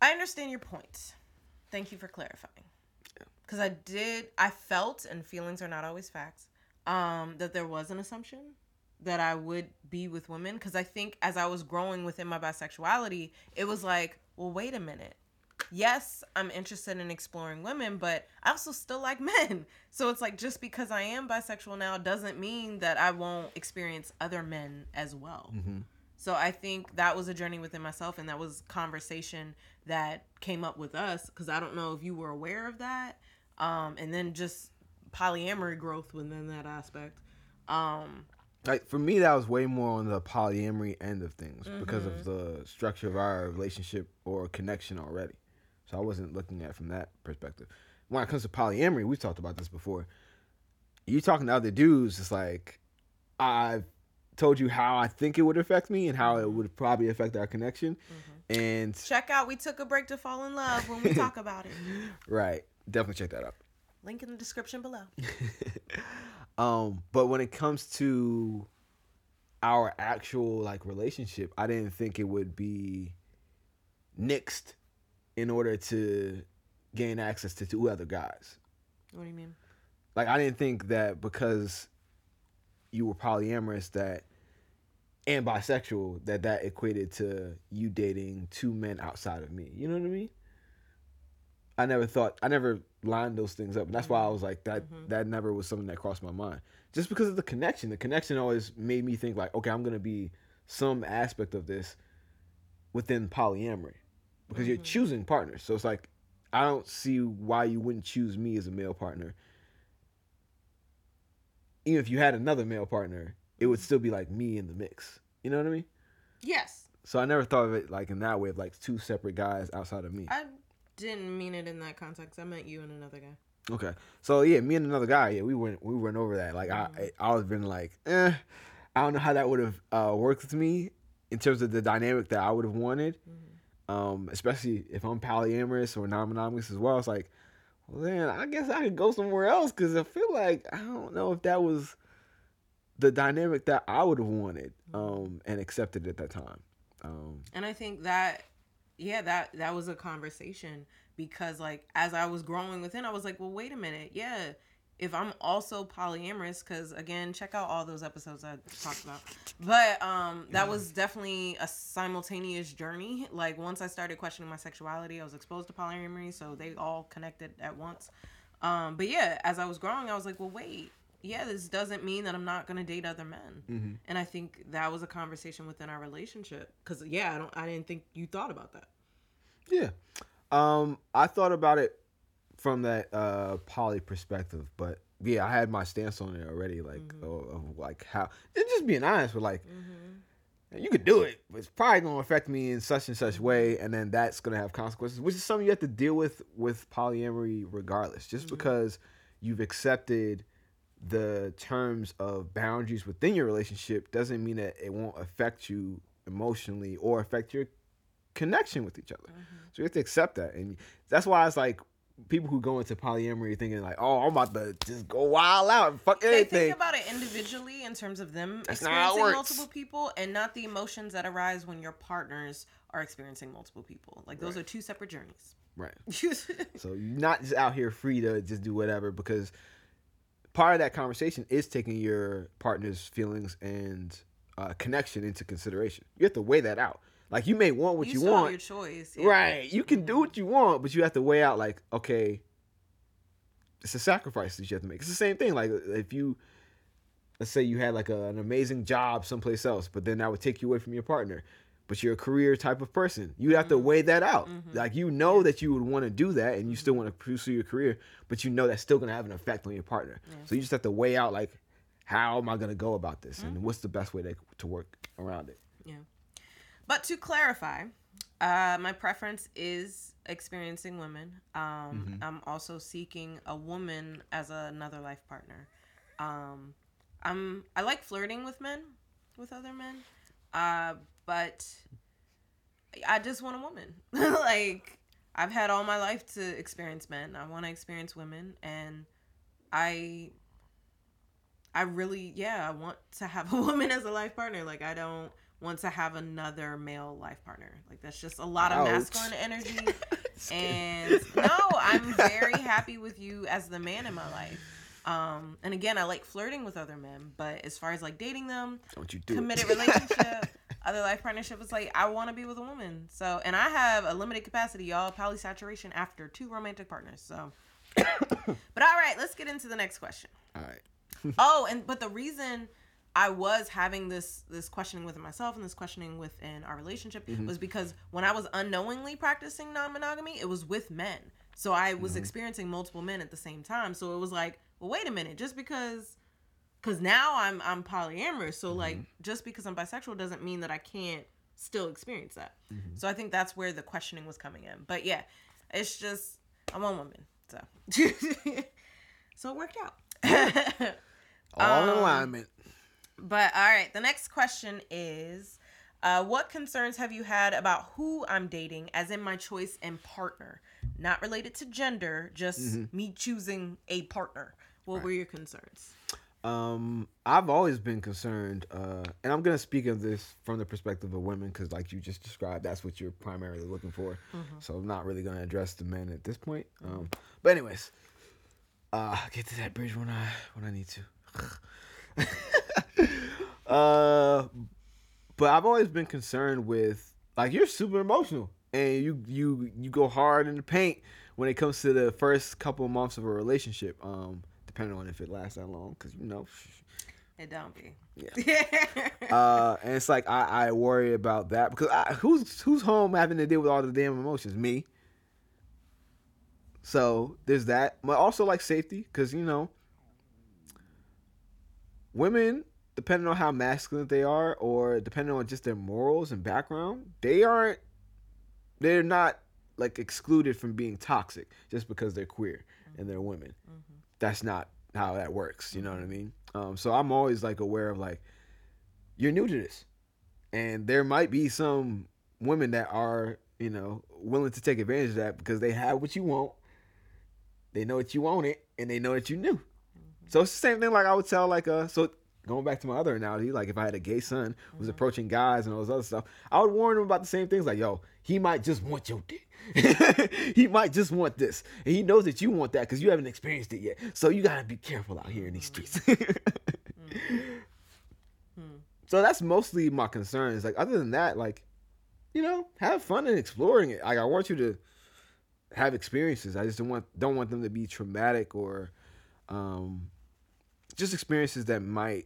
I understand your point. Thank you for clarifying. Because I did, I felt, and feelings are not always facts, um, that there was an assumption that I would be with women. Because I think as I was growing within my bisexuality, it was like, well, wait a minute. Yes, I'm interested in exploring women, but I also still like men. So it's like just because I am bisexual now doesn't mean that I won't experience other men as well. So I think that was a journey within myself, and that was conversation that came up with us because I don't know if you were aware of that, um, and then just polyamory growth within that aspect. Um, like for me that was way more on the polyamory end of things because Mm-hmm. of the structure of our relationship or connection already so i wasn't looking at it from that perspective when it comes to polyamory we've talked about this before you talking to other dudes it's like i've told you how i think it would affect me and how it would probably affect our connection Mm-hmm. and check out we took a break to fall in love when we talk about it. right definitely check that out Link in the description below. Um, but when it comes to our actual like relationship, I didn't think it would be nixed in order to gain access to two other guys. What do you mean? Like I didn't think that because you were polyamorous that and bisexual that that equated to you dating two men outside of me. You know what I mean? I never thought I never lined those things up, and that's why I mm-hmm. was like that. Mm-hmm. That never was something that crossed my mind. Just because of the connection, the connection always made me think like, okay, I'm gonna be some aspect of this within polyamory because you're mm-hmm. choosing partners. So it's like I don't see why you wouldn't choose me as a male partner. Even if you had another male partner, it would still be like me in the mix. You know what I mean? Yes, So I never thought of it like in that way of like two separate guys outside of me. I didn't mean it in that context. I meant you and another guy. Okay. So yeah, me and another guy, yeah, we went we went over that. Like I I was been like, eh, I don't know how that would have uh, worked with me in terms of the dynamic that I would have wanted. Um, especially if I'm polyamorous or non-monogamous as well. It's like, well then I guess I could go somewhere else because I feel like I don't know if that was the dynamic that I would have wanted um, and accepted at that time. Um, And I think that yeah, that that was a conversation because like as I was growing within, I was like, well, wait a minute, yeah. If I'm also polyamorous, because again, check out all those episodes I talked about. But um, that was definitely a simultaneous journey. Like once I started questioning my sexuality, I was exposed to polyamory, so they all connected at once. Um, but yeah, as I was growing, I was like, well, wait, yeah, this doesn't mean that I'm not gonna date other men. Mm-hmm. And I think that was a conversation within our relationship. Cause yeah, I don't, I didn't think you thought about that. Yeah. Um, I thought about it from that uh poly perspective, but yeah, I had my stance on it already, like mm-hmm. of, of like how and just being honest with like mm-hmm. you could do it, but it's probably gonna affect me in such and such way, and then that's gonna have consequences, which is something you have to deal with with polyamory regardless. Just because you've accepted the terms of boundaries within your relationship doesn't mean that it won't affect you emotionally or affect your connection with each other. Mm-hmm. So you have to accept that, and that's why it's like people who go into polyamory thinking like, oh, I'm about to just go wild out and fuck They anything. think about it individually in terms of them That's not how it experiencing multiple people and not the emotions that arise when your partners are experiencing multiple people. Like those Right. are two separate journeys. right. So you're not just out here free to just do whatever because part of that conversation is taking your partner's feelings and uh, connection into consideration. You have to weigh that out. Like you may want what you, have want, your choice. yeah. right? You can do what you want, but you have to weigh out like, okay, it's a sacrifice that you have to make. It's the same thing. Like if you, let's say you had like a, an amazing job someplace else, but then that would take you away from your partner. But you're a career type of person. You have to Mm-hmm. weigh that out. Like you know that you would want to do that, and you still want to pursue your career, but you know that's still gonna have an effect on your partner. So you just have to weigh out like, how am I gonna go about this, Mm-hmm. and what's the best way to, to work around it. Yeah. But to clarify, uh, my preference is experiencing women. Um, I'm also seeking a woman as another life partner. Um, I'm I like flirting with men, with other men, uh, but I just want a woman. like I've had all my life to experience men. I want to experience women, and I I really, yeah, I want to have a woman as a life partner. Like, I don't want to have another male life partner. Like, that's just a lot of masculine energy. and no, I'm very happy with you as the man in my life. Um, and again, I like flirting with other men, but as far as like dating them, Don't you do committed it. relationship, other life partnership, was like I want to be with a woman. So, and I have a limited capacity, y'all. Polysaturation after two romantic partners. So, but all right, let's get into the next question All right. oh, and but the reason I was having this this questioning within myself and this questioning within our relationship mm-hmm. was because when I was unknowingly practicing non-monogamy, it was with men. So I was mm-hmm. experiencing multiple men at the same time. So it was like, well, wait a minute, just because cuz now I'm I'm polyamorous, so like just because I'm bisexual doesn't mean that I can't still experience that. So I think that's where the questioning was coming in. But yeah, it's just I'm one woman. So so it worked out. All Um, in alignment. But all right, the next question is uh, what concerns have you had about who I'm dating, as in my choice and partner? Not related to gender, just me choosing a partner. What were your concerns? Um, I've always been concerned, uh, and I'm gonna speak of this from the perspective of women, because like you just described, that's what you're primarily looking for. So I'm not really gonna address the men at this point. Um, but anyways, uh, I'll get to that bridge when I when I need to. uh, but I've always been concerned with like you're super emotional, and you you you go hard in the paint when it comes to the first couple months of a relationship. Um, depending on if it lasts that long, because you know. It don't be. Yeah. Uh, and it's like I, I worry about that because I, who's who's home having to deal with all the damn emotions? Me. So there's that, but also like safety because you know, women, depending on how masculine they are, or depending on just their morals and background, they aren't, they're not like excluded from being toxic just because they're queer and they're women. That's not how that works. You know what I mean? Um, so I'm always like aware of like you're new to this, and there might be some women that are you know willing to take advantage of that because they have what you want, they know that you want it, and they know that you knew. So it's the same thing. Like I would tell like uh so. Going back to my other analogy, like if I had a gay son who was approaching guys and all this other stuff, I would warn him about the same things. Like, yo, he might just want your dick. he might just want this, and he knows that you want that because you haven't experienced it yet. So you gotta be careful out here in these streets. So that's mostly my concerns. Like other than that, like, you know, have fun and exploring it. Like I want you to have experiences. I just don't want don't want them to be traumatic or um just experiences that might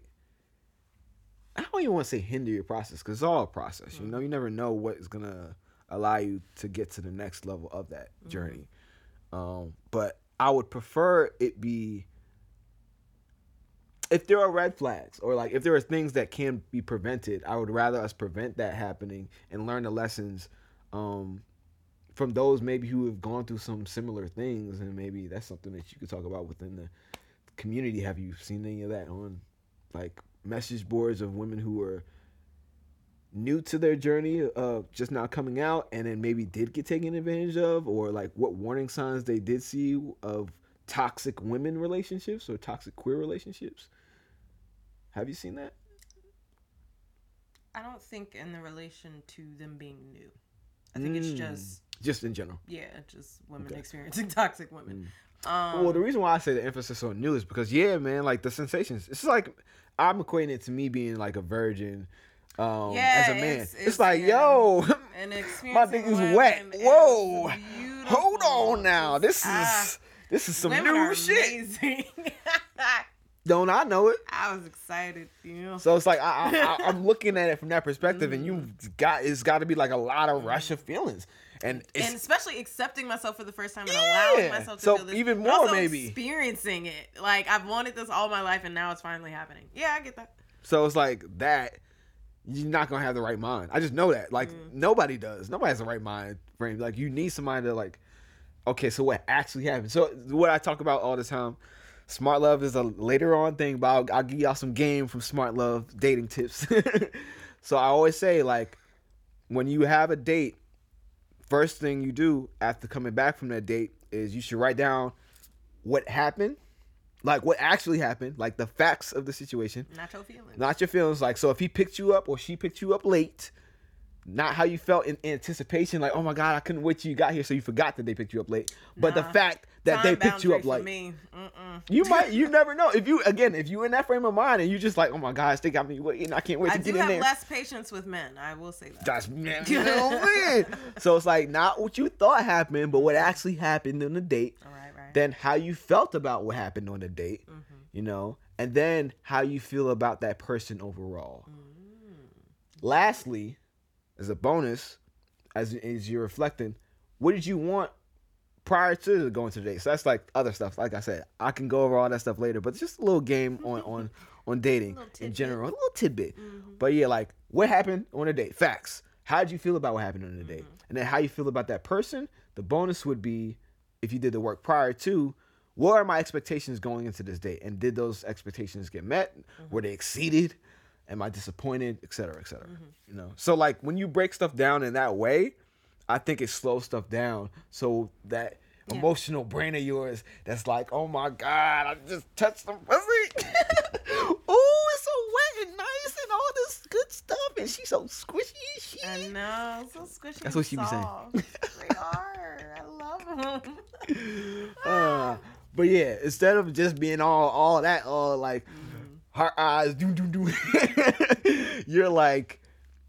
I don't even want to say hinder your process because it's all a process. You know, you never know what is gonna allow you to get to the next level of that journey. Um, but I would prefer it be if there are red flags or like if there are things that can be prevented, I would rather us prevent that happening and learn the lessons um, from those maybe who have gone through some similar things, and maybe that's something that you could talk about within the community. Have you seen any of that on like message boards of women who are new to their journey of just now coming out and then maybe did get taken advantage of or like what warning signs they did see of toxic women relationships or toxic queer relationships have you seen that I don't think in the relation to them being new. I think it's Mm. just just in general yeah, just women Okay. experiencing toxic women. Um, well the reason why i say the emphasis on new is because yeah man like the sensations it's like i'm equating it to me being like a virgin um Yeah, as a man it's- it's, it's- like yeah. yo my thing is wet whoa hold on now this is ah, this is some new shit don't i know it I was excited, you know. So it's like I, I, I, I'm looking at it from that perspective, and you mm-hmm. got it's got to be like a lot of rush of mm-hmm. feelings, and it's and especially accepting myself for the first time and Yeah. allowing myself to So feel this. even more, maybe. experiencing it. Like I've wanted this all my life, and now it's finally happening. Yeah, I get that. so it's like that. You're not gonna have the right mind. I just know that. Like mm. nobody does. Nobody has the right mind frame. Like you need somebody to like. Okay, so what actually happened? So what I talk about all the time. Smart love is a later on thing, but I'll, I'll give y'all some game from smart love dating tips. so I always say like, when you have a date, first thing you do after coming back from that date is you should write down what happened, like what actually happened, like the facts of the situation, Not your feelings. not your feelings. Like, so if he picked you up or she picked you up late, not how you felt in anticipation, like, oh my God, I couldn't wait till you got here, so you forgot that they picked you up late. But the fact that they picked you up late. me. Mm-mm. You might, you never know. If you, again, if you in that frame of mind and you just like, oh my gosh, they got me waiting, I can't wait I to do get in have there. less patience with men. I will say that. That's man, you know what So it's like not what you thought happened, but what actually happened on the date. All right. Then how you felt about what happened on the date, Mm-hmm. you know, and then how you feel about that person overall. Mm. Lastly, as a bonus, as as you're reflecting, what did you want prior to going to the date? So that's like other stuff. Like I said, I can go over all that stuff later, but it's just a little game on on on dating in general, a little tidbit. Mm-hmm. But yeah, like what happened on a date? Facts. How did you feel about what happened on the date? Mm-hmm. And then how you feel about that person? The bonus would be if you did the work prior to. What are my expectations going into this date? And did those expectations get met? Mm-hmm. Were they exceeded? Am I disappointed? Et cetera, et cetera. Mm-hmm. You know. So like when you break stuff down in that way, I think it slows stuff down. So that Yeah. emotional brain of yours that's like, oh my god, I just touched some pussy. oh, it's so wet and nice and all this good stuff, and she's so squishy. and shit. I know, so squishy. That's what she be saying. they are. I love them. Uh, but yeah, instead of just being all all that, all like her eyes do do do, you're like,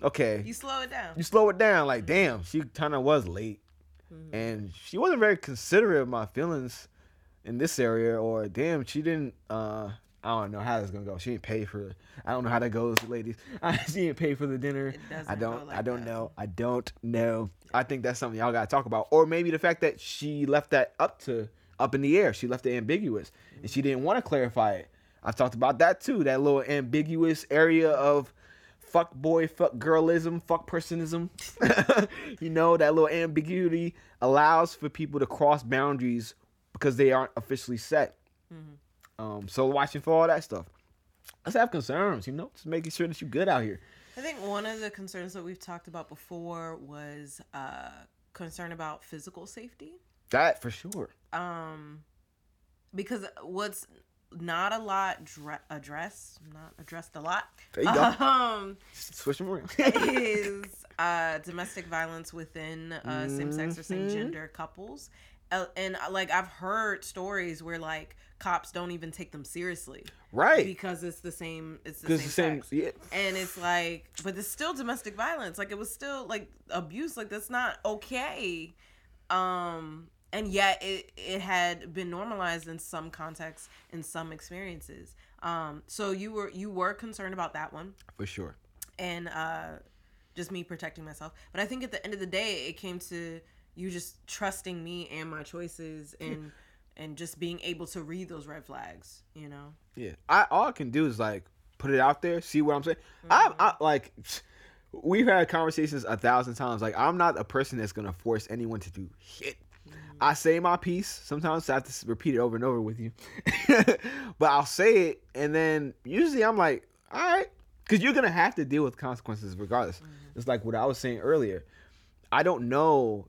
okay, You slow it down. you slow it down. Like, damn, she kind of was late, and she wasn't very considerate of my feelings in this area. Or damn, she didn't. uh I don't know how that's gonna go. She didn't pay for. I don't know how that goes, ladies. she didn't pay for the dinner. It doesn't I don't. I like don't that. know. I don't know. I think that's something y'all gotta talk about. Or maybe the fact that she left that up to up in the air. She left it ambiguous, and she didn't want to clarify it. I've talked about that too. That little ambiguous area of fuck boy, fuck girlism, fuck personism. you know, that little ambiguity allows for people to cross boundaries because they aren't officially set. Mm-hmm. Um, so watching for all that stuff. Let's have concerns, you know, just making sure that you're good out here. I think one of the concerns that we've talked about before was uh, concern about physical safety. That for sure. Um, because what's not a lot dre- addressed, not addressed a lot, There you go. um, Switch them around. is uh, domestic violence within uh, same-sex or Mhm. same-gender couples. Uh, and uh, like I've heard stories where like cops don't even take them seriously right. because it's the same. It's the same, the same, yeah. and it's like but it's still domestic violence like it was still like abuse like that's not okay um and yet it it had been normalized in some contexts in some experiences um so you were you were concerned about that one for sure. and uh just me protecting myself but i think at the end of the day it came to you just trusting me and my choices and and just being able to read those red flags you know Yeah, I all I can do is like put it out there, see what I'm saying. I'm mm-hmm. I, like, we've had conversations a thousand times. Like, I'm not a person that's gonna force anyone to do shit. Mm-hmm. I say my piece. Sometimes I have to repeat it over and over with you, but I'll say it, and then usually I'm like, all right, because you're gonna have to deal with consequences regardless. Mm-hmm. It's like what I was saying earlier. I don't know.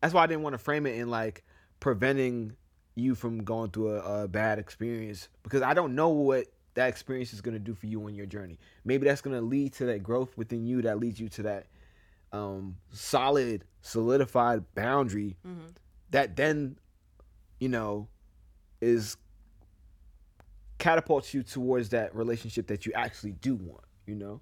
That's why I didn't want to frame it in like preventing you from going through a, a bad experience because I don't know what that experience is gonna do for you on your journey. Maybe that's gonna lead to that growth within you that leads you to that um, solid, solidified boundary that then, you know, is catapults you towards that relationship that you actually do want, you know?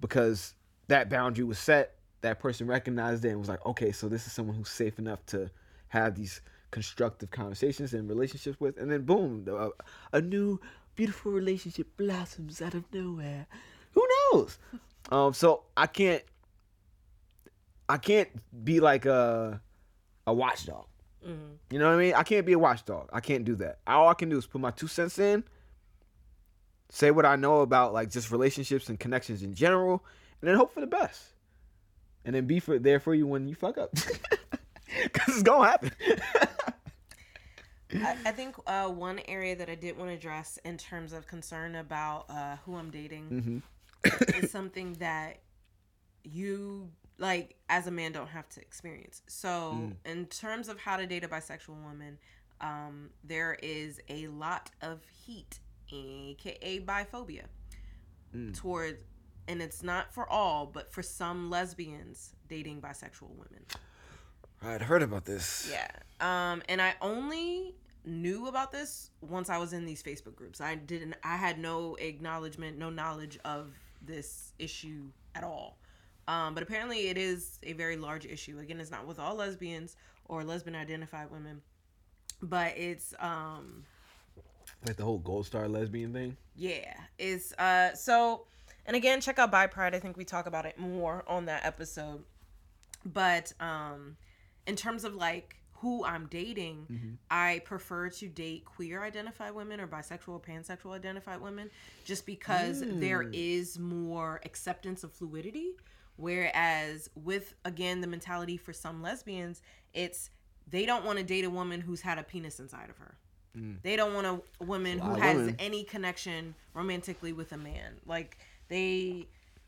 Because that boundary was set, that person recognized it and was like, okay, so this is someone who's safe enough to have these constructive conversations and relationships with, and then boom, a, a new beautiful relationship blossoms out of nowhere. Who knows? Um, so I can't, I can't be like a, a watchdog. You know what I mean? I can't be a watchdog. I can't do that. All I can do is put my two cents in, say what I know about like just relationships and connections in general, and then hope for the best. And then be for there for you when you fuck up. Cause it's gonna happen. I, I think uh, one area that I did want to address in terms of concern about uh, who I'm dating is something that you like as a man don't have to experience. So, in terms of how to date a bisexual woman, um, there is a lot of heat, aka biphobia, toward, and it's not for all, but for some lesbians dating bisexual women. I'd heard about this. Yeah. Um, and I only knew about this once I was in these Facebook groups. I didn't I had no acknowledgement, no knowledge of this issue at all. Um, but apparently it is a very large issue. Again, it's not with all lesbians or lesbian identified women, but it's um Like the whole gold star lesbian thing. yeah, it's uh so and again check out Bi Pride. I think we talk about it more on that episode. But um in terms of like who I'm dating, mm-hmm. I prefer to date queer identified women or bisexual or pansexual identified women just because there mm. is more acceptance of fluidity. Whereas with again the mentality for some lesbians, it's they don't want to date a woman who's had a penis inside of her. Mm. They don't want a woman a who has women. any connection romantically with a man. Like they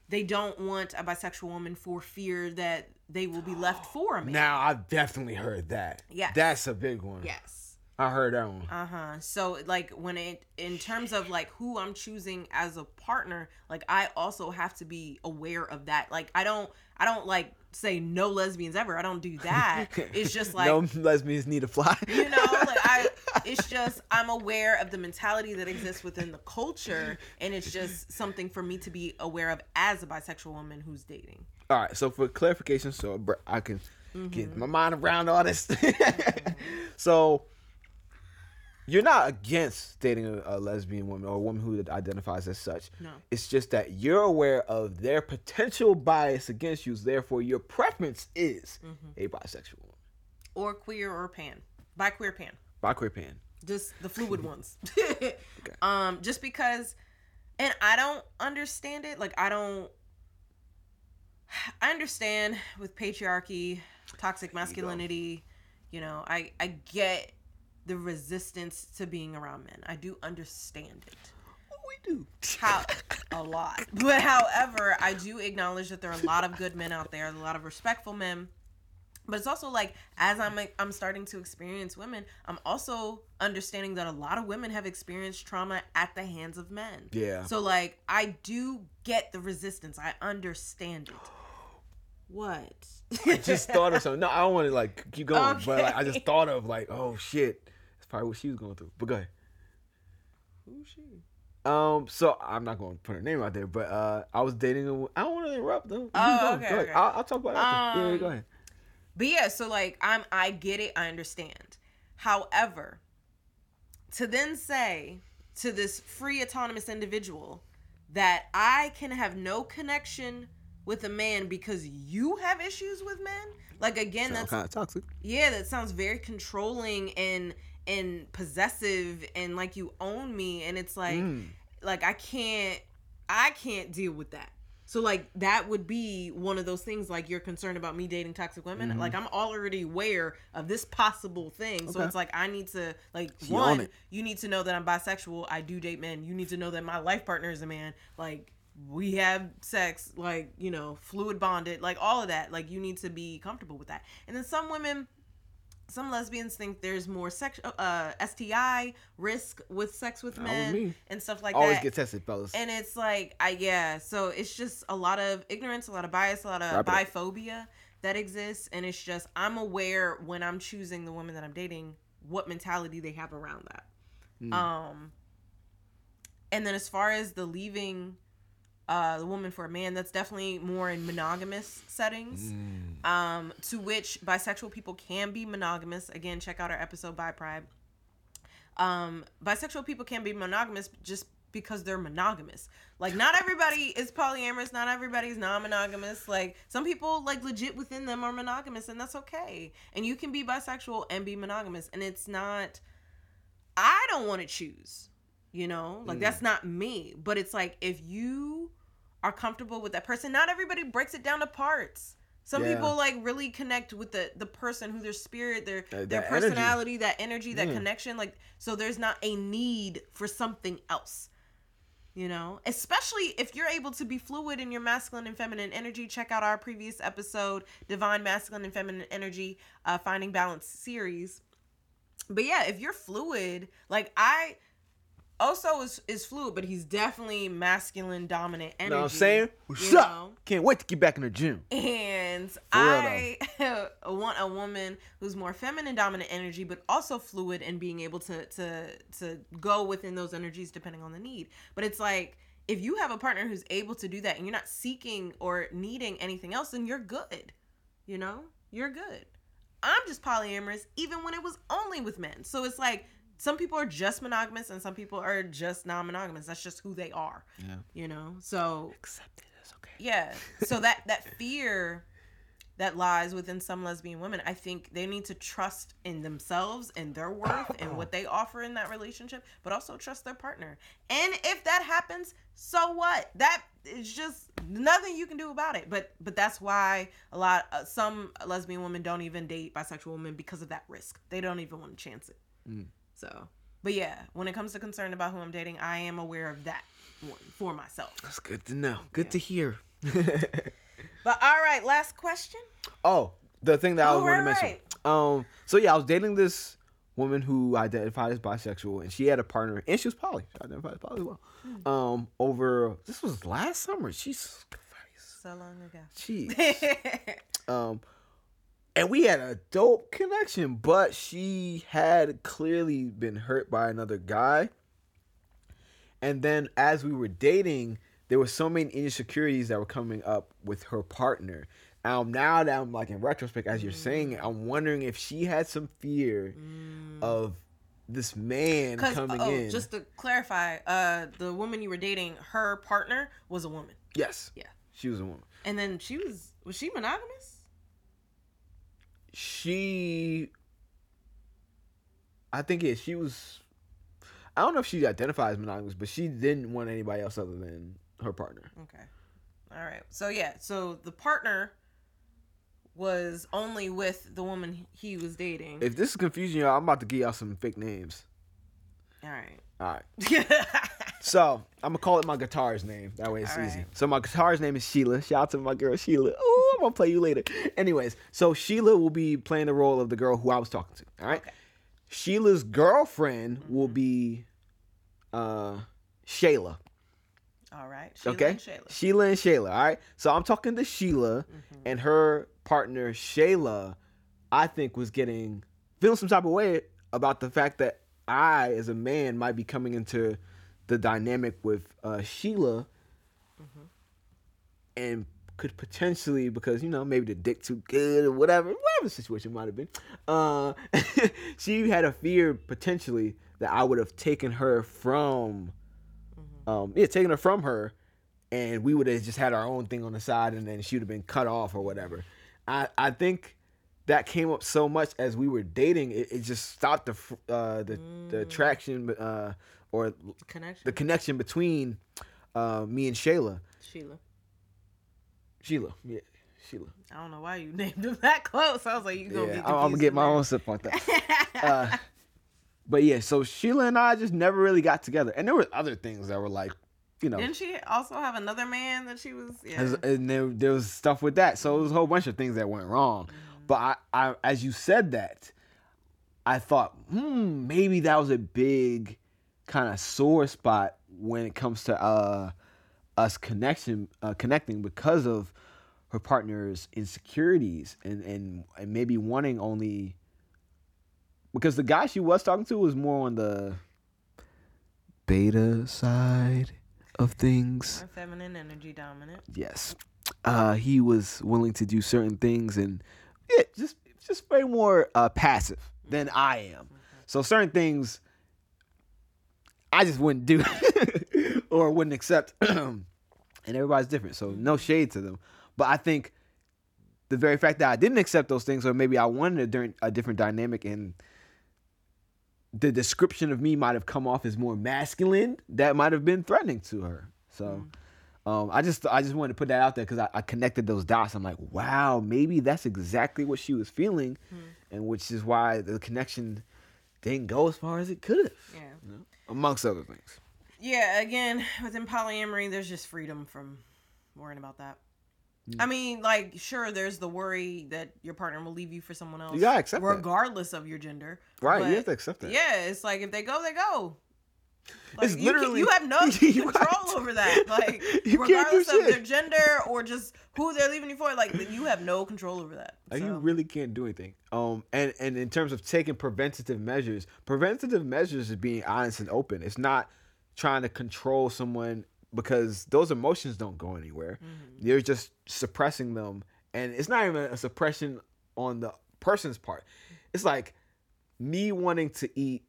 they don't want a bisexual woman for fear that they will be left for a man. Now I've definitely heard that. Yes. That's a big one. yes. I heard that one. Uh huh. So like when it in terms of like who I'm choosing as a partner, like I also have to be aware of that. Like I don't I don't like say no lesbians ever. I don't do that. It's just like no lesbians need to fly. you know like i it's just i'm aware of the mentality that exists within the culture and it's just something for me to be aware of as a bisexual woman who's dating All right, so for clarification, so I can Mm-hmm. get my mind around all this. so you're not against dating a, a lesbian woman or a woman who identifies as such. No. It's just that you're aware of their potential bias against you, therefore your preference is Mm-hmm. a bisexual woman. or queer or pan bi queer pan Bi queer pan. just the fluid ones. Um just because and i don't understand it like i don't i understand with patriarchy toxic masculinity you know i i get the resistance to being around men. I do understand it. We do. how a lot. But however i do acknowledge that there are a lot of good men out there a lot of respectful men but it's also like as i'm i'm starting to experience women i'm also understanding that a lot of women have experienced trauma at the hands of men Yeah. so like i do get the resistance i understand it what I just thought of something. No, I don't want to like keep going, but like, I just thought of like, oh shit, that's probably what she was going through. But go ahead. Who's she? Um, so I'm not going to put her name out there, but uh, I was dating a. I don't want to interrupt though. Oh, go, okay, okay. I'll, I'll talk about it. Yeah, yeah, go Um, ahead. But yeah, so like I'm I get it, I understand. However, to then say to this free autonomous individual that I can have no connection with a man because you have issues with men, like again, Sound that's kind of toxic. yeah, that sounds very controlling and and possessive and like you own me and it's like Mm. like I can't I can't deal with that. So like that would be one of those things like you're concerned about me dating toxic women. Like I'm already aware of this possible thing. So Mm-hmm. It's like I need to like one, you need to know that I'm bisexual. I do date men. You need to know that my life partner is a man. Like we have sex like you know fluid bonded like all of that like you need to be comfortable with that and then some women some lesbians think there's more sex uh sti risk with sex with men me. and stuff like Always that Always get tested, fellas. and it's like i yeah so it's just a lot of ignorance a lot of bias a lot of Wrap biphobia that exists and it's just i'm aware when i'm choosing the woman that i'm dating what mentality they have around that Mm. um and then as far as the leaving uh the woman for a man that's definitely more in monogamous settings. Mm. um to which bisexual people can be monogamous. Again check out our episode Bi Pride. Um bisexual people can be monogamous just because they're monogamous. Like not everybody is polyamorous. Not everybody's non-monogamous. Like some people like legit within them are monogamous and that's okay. And you can be bisexual and be monogamous and it's not i don't want to choose you know? Like Mm. that's not me. But it's like if you are comfortable with that person not everybody breaks it down to parts some Yeah. people like really connect with the the person who their spirit their Uh, their that energy. personality that energy that Yeah. connection like so there's not a need for something else you know especially if you're able to be fluid in your masculine and feminine energy check out our previous episode divine masculine and feminine energy uh finding balance series but yeah if you're fluid like i Oso is is fluid but he's definitely masculine dominant energy know what I'm saying? What's up? know? Can't wait to get back in the gym. And real, I want a woman who's more feminine dominant energy, but also fluid and being able to to to go within those energies depending on the need. But it's like if you have a partner who's able to do that and you're not seeking or needing anything else, then you're good. You know, you're good. I'm just polyamorous, even when it was only with men. So it's like some people are just monogamous and some people are just non-monogamous. That's just who they are. Yeah. You know, so Accept it. It's okay. yeah so that that fear that lies within some lesbian women i think they need to trust in themselves and their worth and what they offer in that relationship but also trust their partner and if that happens so what that is just nothing you can do about it but but that's why a lot uh, some lesbian women don't even date bisexual women because of that risk they don't even want to chance it Mm. So but yeah when it comes to concern about who i'm dating i am aware of that one for myself That's good to know. Good to hear. but all right last question oh, the thing that I Oh, was going to right, mention. Um, so yeah, I was dating this woman who identified as bisexual, and she had a partner, and she was poly. She identified as poly as well. Hmm. Um, over this was last summer. She's so long ago Jeez. um, and we had a dope connection, but she had clearly been hurt by another guy. And then as we were dating, there were so many insecurities that were coming up with her partner. Um, now that I'm like in retrospect, as you're saying it, I'm wondering if she had some fear of this man coming oh, in. just to clarify, uh, the woman you were dating, her partner was a woman, yes, Yeah. she was a woman. and then she was was she monogamous? She I think yeah, she was I don't know if she identifies monogamous, but she didn't want anybody else other than her partner. Okay, all right. So yeah, so the partner was only with the woman he was dating. If this is confusing y'all, I'm about to give y'all some fake names. all right. All right. So I'm gonna call it my guitar's name. That way it's All easy. right. So my guitar's name is Sheila. Shout out to my girl Sheila. Oh, I'm gonna play you later. Anyways, so Sheila will be playing the role of the girl who I was talking to. All right. Okay. Sheila's girlfriend will be uh Shayla. all right. Sheila okay. and Shayla. Sheila and Shayla. All right. So I'm talking to Sheila Mhm. and her partner Shayla. I think was getting feeling some type of way about the fact that I, as a man, might be coming into the dynamic with uh, Sheila, Mm-hmm. and could potentially because you know maybe the dick too good or whatever, whatever the situation might have been. Uh, she had a fear potentially that I would have taken her from, Mm-hmm. um, yeah, taken her from her, and we would have just had our own thing on the side, and then she would have been cut off or whatever. I I think that came up so much as we were dating, it, it just stopped the uh, the the Mm. attraction uh, or Connection. the connection between uh, me and Shayla. Sheila. Sheila, yeah, Sheila. I don't know why you named him that close. I was like, you gonna Yeah, be I'm, gonna get my own sip on that. uh, but yeah, so Sheila and I just never really got together, and there were other things that were like you know, Didn't she also have another man that she was? Yeah. and there, there was stuff with that. So it was a whole bunch of things that went wrong. But I, I, as you said that, I thought, hmm, maybe that was a big kind of sore spot when it comes to uh, us connection, uh, connecting because of her partner's insecurities and, and and maybe wanting only because the guy she was talking to was more on the beta side of things. Feminine energy dominant. Yes. Uh, he was willing to do certain things and yeah, just just way more uh, passive than I am. So certain things I just wouldn't do or wouldn't accept. and everybody's different. So no mm-hmm. shade to them. But I think the very fact that I didn't accept those things or maybe I wanted a, different- a different dynamic and the description of me might have come off as more masculine that might have been threatening to her. So mm-hmm. um, I just I just wanted to put that out there because I, I connected those dots. I'm like, wow, maybe that's exactly what she was feeling, mm-hmm. and which is why the connection didn't go as far as it could have, Yeah. you know, amongst other things. Yeah, again, within polyamory, there's just freedom from worrying about that. Mm. I mean, like, sure, there's the worry that your partner will leave you for someone else. You gotta accept that. regardless of your gender. Right, you have to accept that. Yeah, it's like if they go, they go. Like, It's you, can- literally- you have no You control over that. Like You can't do regardless of their gender or just who they're leaving you for, like you have no control over that. Like you really can't do anything. Um, and and in terms of taking preventative measures, preventative measures is being honest and open. It's not trying to control someone because those emotions don't go anywhere. You're just suppressing them, and it's not even a suppression on the person's part. It's like me wanting to eat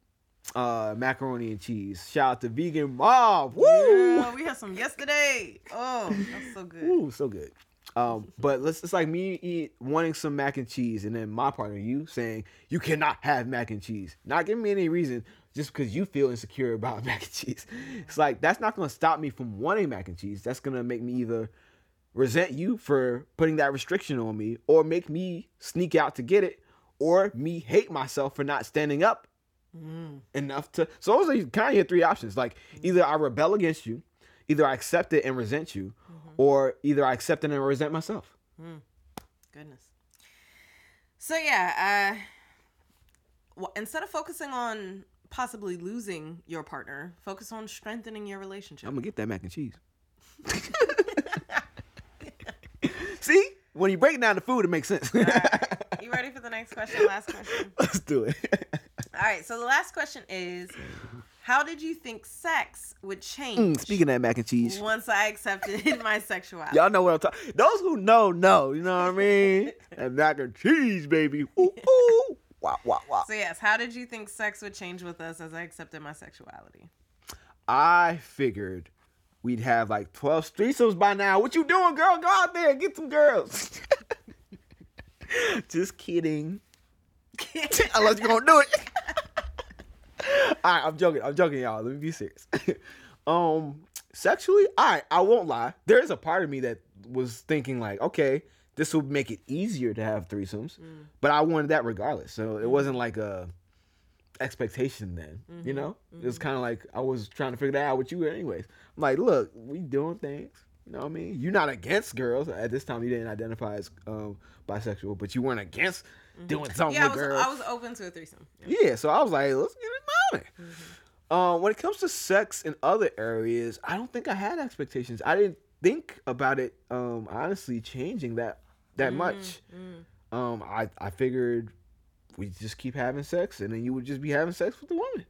uh macaroni and cheese. Shout out to vegan Mob. Woo! Yeah, we had some yesterday. Oh, that's so good. Ooh, so good. Um, but let's it's like me eat wanting some mac and cheese, and then my partner, you saying you cannot have mac and cheese, not giving me any reason, just because you feel insecure about mac and cheese. It's like that's not gonna stop me from wanting mac and cheese. That's gonna make me either resent you for putting that restriction on me, or make me sneak out to get it, or me hate myself for not standing up enough to. So those are kind of your three options. Like mm-hmm. either I rebel against you, either I accept it and resent you, mm-hmm. or either I accept it and resent myself. Mm. Goodness. So yeah, uh, well, instead of focusing on possibly losing your partner, focus on strengthening your relationship. I'm gonna get that mac and cheese. See, when you break down the food, it makes sense. You ready for the next question? Last question. Let's do it. All right. So the last question is, how did you think sex would change Mm, speaking of that mac and cheese, once I accepted my sexuality? y'all know what I'm talking. Those who know know. You know what I mean? that mac and cheese, baby. Ooh, ooh. Wow, wow, wow. So yes, how did you think sex would change with us as I accepted my sexuality? I figured we'd have like 12 threesomes by now. What you doing, girl? Go out there and get some girls. Just kidding. Unless you're gonna do it. right, I'm joking. I'm joking, y'all. Let me be serious. um, sexually, all right, I won't lie. There is a part of me that was thinking like, okay, this will make it easier to have threesomes, but I wanted that regardless. So it wasn't like a expectation then. You know, it was kind of like I was trying to figure that out with you anyways. I'm like, look, we doing things. You know what I mean? You're not against girls. At this time, you didn't identify as um, bisexual, but you weren't against doing something Yeah, I was, girls. I was open to a threesome. Yeah, so I was like, let's get it on it. Um, when it comes to sex in other areas, I don't think I had expectations. I didn't think about it um honestly changing that that much. Um, I I figured we just keep having sex, and then you would just be having sex with the woman.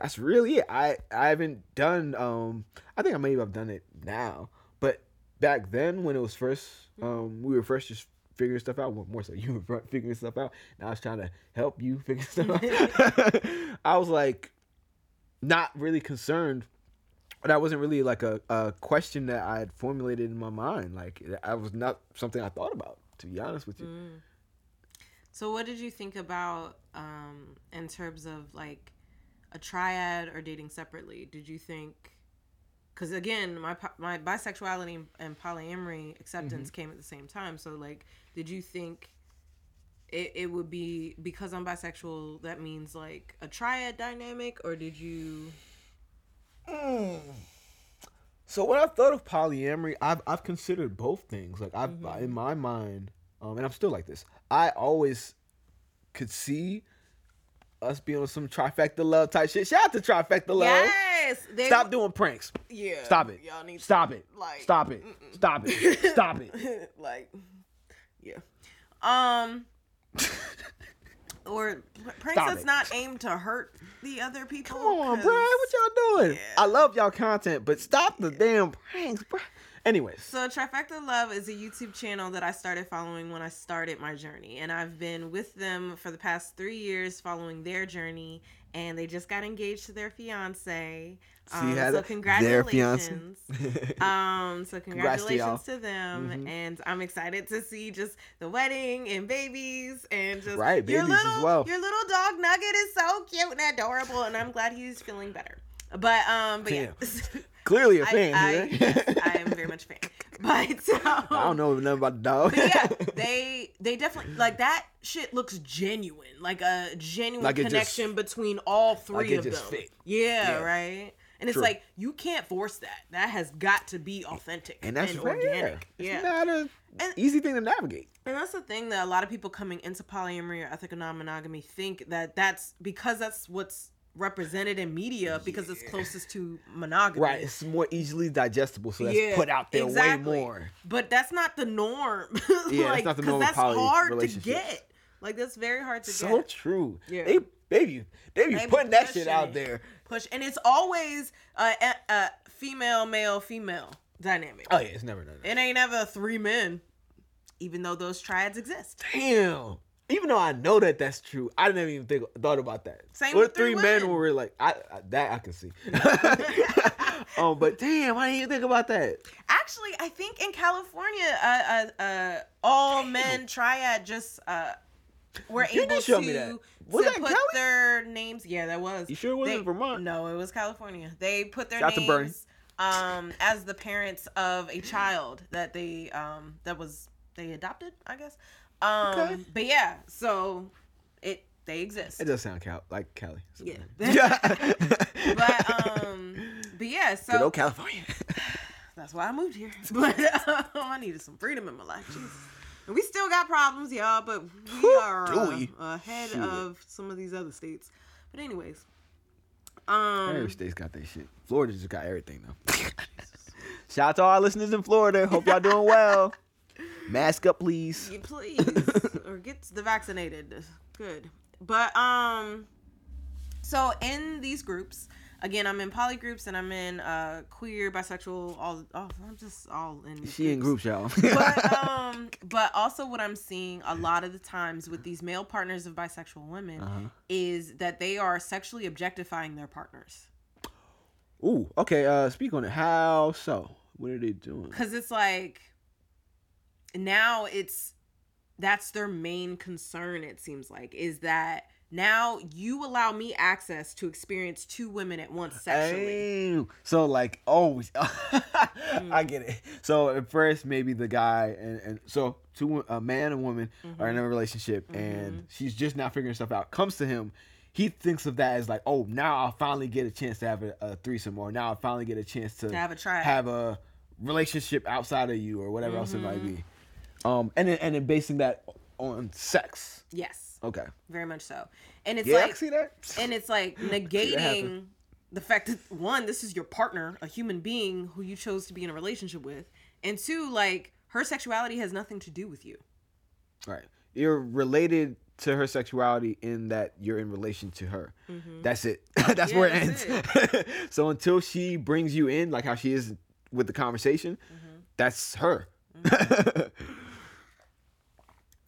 That's really it. I I haven't done um I think I maybe I've done it now, but back then when it was first um we were first just figuring stuff out. Well, More so you were figuring stuff out, and I was trying to help you figure stuff out. I was like not really concerned. That wasn't really like a, a question that I had formulated in my mind. Like I was not something I thought about, to be honest with you. So what did you think about um in terms of like a triad or dating separately? Did you think cuz again, my my bisexuality and polyamory acceptance came at the same time. So like did you think it, it would be because I'm bisexual that means like a triad dynamic or did you So when I thought of polyamory, I've I've considered both things. Like I've Mm-hmm. in my mind, um, and I'm still like this. I always could see us being on some trifecta love type shit. Shout out to trifecta love. Yes. They, Stop doing pranks. Yeah. Stop it. Y'all need Stop it. like, Stop it. Stop it. Stop it. like. Um. or pranks Stop that's it. not aimed to hurt the other people. Come on, bro. What y'all doing? Yeah. I love y'all content, but stop the damn pranks, bro. Anyways, So Trifecta Love is a YouTube channel that I started following when I started my journey, and I've been with them for the past three years, following their journey. And they just got engaged to their fiance. Um, so the- their fiance. congratulations. um, so Congrats to congratulations to, them, Mhm. and I'm excited to see just the wedding and babies and just Right, your babies as little well. your little dog Nugget is so cute and adorable, and I'm glad he's feeling better. But um, but yeah. clearly a fan I, here. yes, I am very much a fan. But um, I don't know nothing about the dog. But yeah, they they definitely like that shit looks genuine, like a genuine Like it just- connection between all three it of them. Yeah, Yeah. right. And it's True. like you can't force that. That has got to be authentic and that's and fair. organic. It's Yeah. not an easy thing to navigate. And that's the thing that a lot of people coming into polyamory or ethical non-monogamy think that that's because that's what's represented in media because it's closest to monogamy. Right, it's more easily digestible, so that's Yeah, put out there exactly. way more. But that's not the norm. Yeah, like, that's not the norm that's poly hard to get. Like that's very hard to So get. So true. Yeah. They they be they be putting that shit out there. Push, and it's always a, female, male, female dynamic. Oh yeah, it's never done. It ain't ever three men, even though those triads exist. Damn. Even though I know that that's true, I didn't even think thought about that. Same What with three men women. were like, I, I that I can see. um, but damn, I didn't even think about that. Actually, I think in California, uh, uh, uh, all men triad just uh, were You able to, me that. Was to that in put Cali? their names. Yeah, that was. You sure it wasn't Vermont? No, it was California. They put their Shout names um, as the parents of a child that they um, that was they adopted, I guess. Um, Okay. But yeah, so it they exist. It does sound Cal- like Cali. Yeah. but but um, but yeah, so good old California. That's why I moved here. But um, I needed some freedom in my life. Jesus. We still got problems, y'all, but we are uh, ahead Shit. of some of these other states. But anyways, um, Every state's got that shit. Florida just got everything though. Shout out to all our listeners in Florida. Hope y'all doing well. Mask up, please. you please or get the vaccinated. Good. But um, so in these groups, again, I'm in poly groups and I'm in uh queer, bisexual, all. Oh, I'm just all in. She in groups, y'all. but um but also what i'm seeing a lot of the times with these male partners of bisexual women Uh-huh. is that they are sexually objectifying their partners Ooh, okay. Uh, speak on it. How so? What are they doing? because it's like now it's that's their main concern it seems like is that now you allow me access to experience two women at once sexually Damn. So like, oh, Mm. I get it. So at first, maybe the guy and, and so two a man and woman are in Mm-hmm. a relationship, and she's just now figuring stuff out. Comes to him, he thinks of that as like, oh, now I'll finally get a chance to have a, a threesome, or now I'll finally get a chance to, have a try, have a relationship outside of you, or whatever else it might Mm-hmm. be. Um, and then and then basing that on sex. yes Okay. very much so and it's Yeah, like can see that. and it's like negating the fact that one this is your partner a human being who you chose to be in a relationship with and two like her sexuality has nothing to do with you Right. You're related to her sexuality in that you're in relation to her. Mm-hmm. That's it. that's Yeah, where it that's ends. so until she brings you in, like how she is with the conversation, mm-hmm. that's her. Mm-hmm.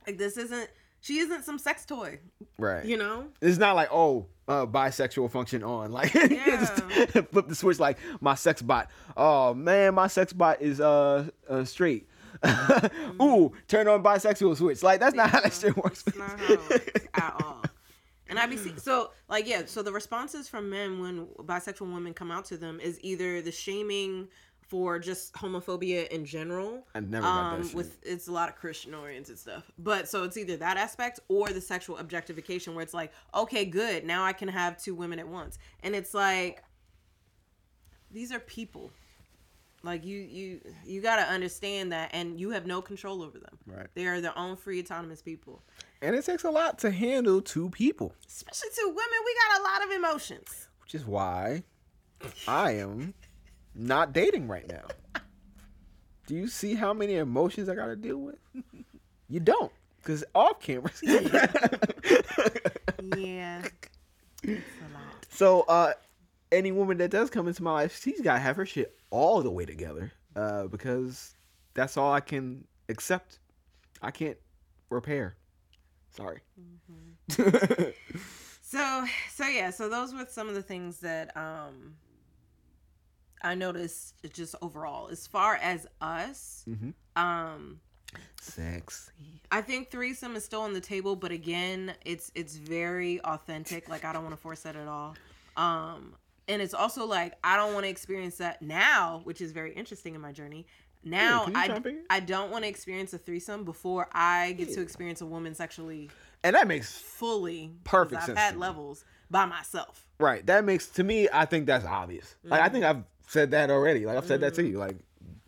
like this isn't she isn't some sex toy right. you know It's not like oh, uh, bisexual function on. Like just flip the switch. Like my sex bot. Oh man, my sex bot is uh, uh straight. Ooh, turn on bisexual switch. Like that's not how that shit works. It's not how it works at all. And I be see- so like yeah. So the responses from men when bisexual women come out to them is either the shaming for just homophobia in general. I never got that um. With it's a lot of Christian oriented stuff, but so it's either that aspect or the sexual objectification where it's like, okay, good, now I can have two women at once, and it's like these are people. Like you you you got to understand that and you have no control over them. Right. They are their own free autonomous people. And it takes a lot to handle two people, Especially two women, we got a lot of emotions. which is why I am not dating right now. Do you see how many emotions I got to deal with? You don't, because off camera. Yeah. So, uh, any woman that does come into my life, she's got to have her shit all the way together, uh, because that's all I can accept. I can't repair. Sorry. So so yeah, so those were some of the things that um I noticed just overall. As far as us, Mhm. um Sexy. I think threesome is still on the table, but again, it's it's very authentic. Like I don't want to force that at all. Um, and it's also like I don't want to experience that now, which is very interesting in my journey. Now I? I don't want to experience a threesome before I get to experience a woman sexually And that makes fully Perfect I've sense had to me. levels by myself. right. That makes to me. I think that's obvious. Like I think I've said that already. Like I've said that to you. Like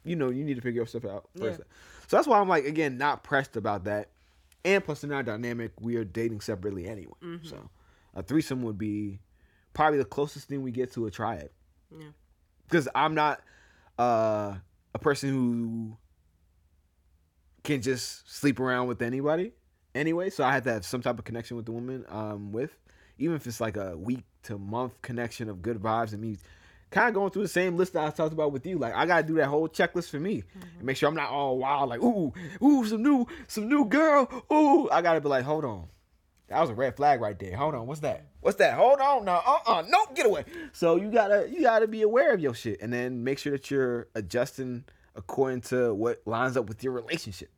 you know, you need to figure your stuff out first. Yeah. So that's why I'm like again not pressed about that. And plus, in our dynamic, we are dating separately anyway. So a threesome would be probably the closest thing we get to a triad. Yeah. Because I'm not uh, a person who can just sleep around with anybody anyway. So I have to have some type of connection with the woman um, with, even if it's like a week to month connection of good vibes and me kind of going through the same list that I talked about with you. Like I gotta do that whole checklist for me and make sure I'm not all wild. Like ooh, ooh, some new, some new girl. Ooh, I gotta be like, hold on. That was a red flag right there. Hold on, what's that? What's that? Hold on, no, uh, uh nope, get away. So you gotta, you gotta be aware of your shit, and then make sure that you're adjusting according to what lines up with your relationship.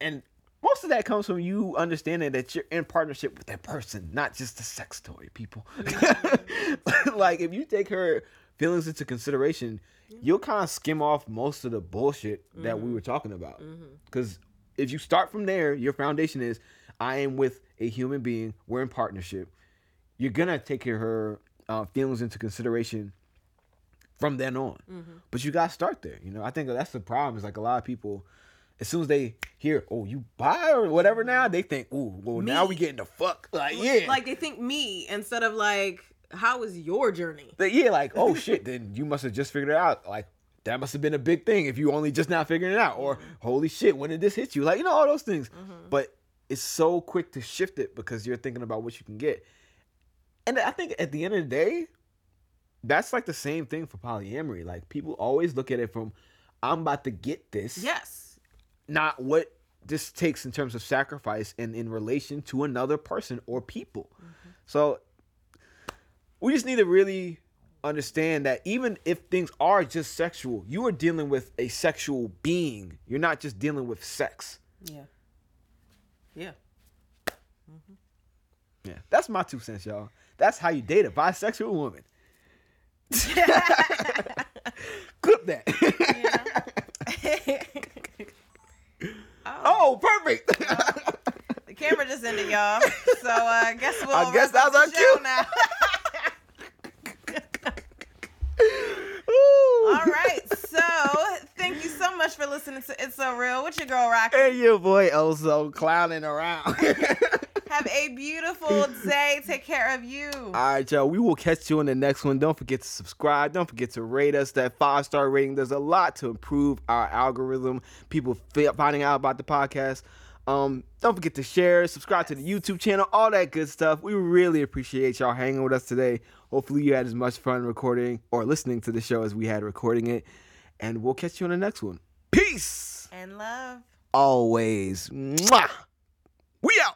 And most of that comes from you understanding that you're in partnership with that person, not just a sex toy, people. like if you take her feelings into consideration, you'll kind of skim off most of the bullshit that we mm-hmm. were talking about. Mm-hmm. Because if you start from there, your foundation is I am with a human being, we're in partnership. You're gonna take her uh, feelings into consideration from then on. Mm-hmm. But you gotta start there. You know, I think that's the problem. Is like a lot of people, as soon as they hear, "Oh, you bi or whatever," now they think, "Oh, well, now we getting the fuck." Like, yeah, Like they think me instead of like, how was your journey? But yeah, like, oh shit, then you must have just figured it out. Like that must have been a big thing if you only just now figuring it out. Or mm-hmm. holy shit, when did this hit you? Like, you know, all those things. Mm-hmm. But it's so quick to shift it because you're thinking about what you can get. And I think at the end of the day, that's like the same thing for polyamory. Like people always look at it from I'm about to get this. Yes. Not what this takes in terms of sacrifice and in relation to another person or people. Mm-hmm. So we just need to really understand that even if things are just sexual, you are dealing with a sexual being. You're not just dealing with sex. Yeah. Yeah. Yeah, that's my two cents, y'all. That's how you date a bisexual woman. Clip that. oh, perfect. The camera just ended, y'all. So uh, I guess we'll. I guess wrap up that was the our show cue. now. Ooh. All right. So thank you so much for listening to It's So Real with your girl Rocqi. And your boy Oso clowning around. Have a beautiful day. Take care of you. All right, y'all. We will catch you in the next one. Don't forget to subscribe. Don't forget to rate us. That five star rating does a lot to improve our algorithm. People finding out about the podcast. Um, don't forget to share, subscribe to the YouTube channel, all that good stuff. We really appreciate y'all hanging with us today. Hopefully, you had as much fun recording or listening to the show as we had recording it. And we'll catch you on the next one. Peace and love always. Mwah! We out.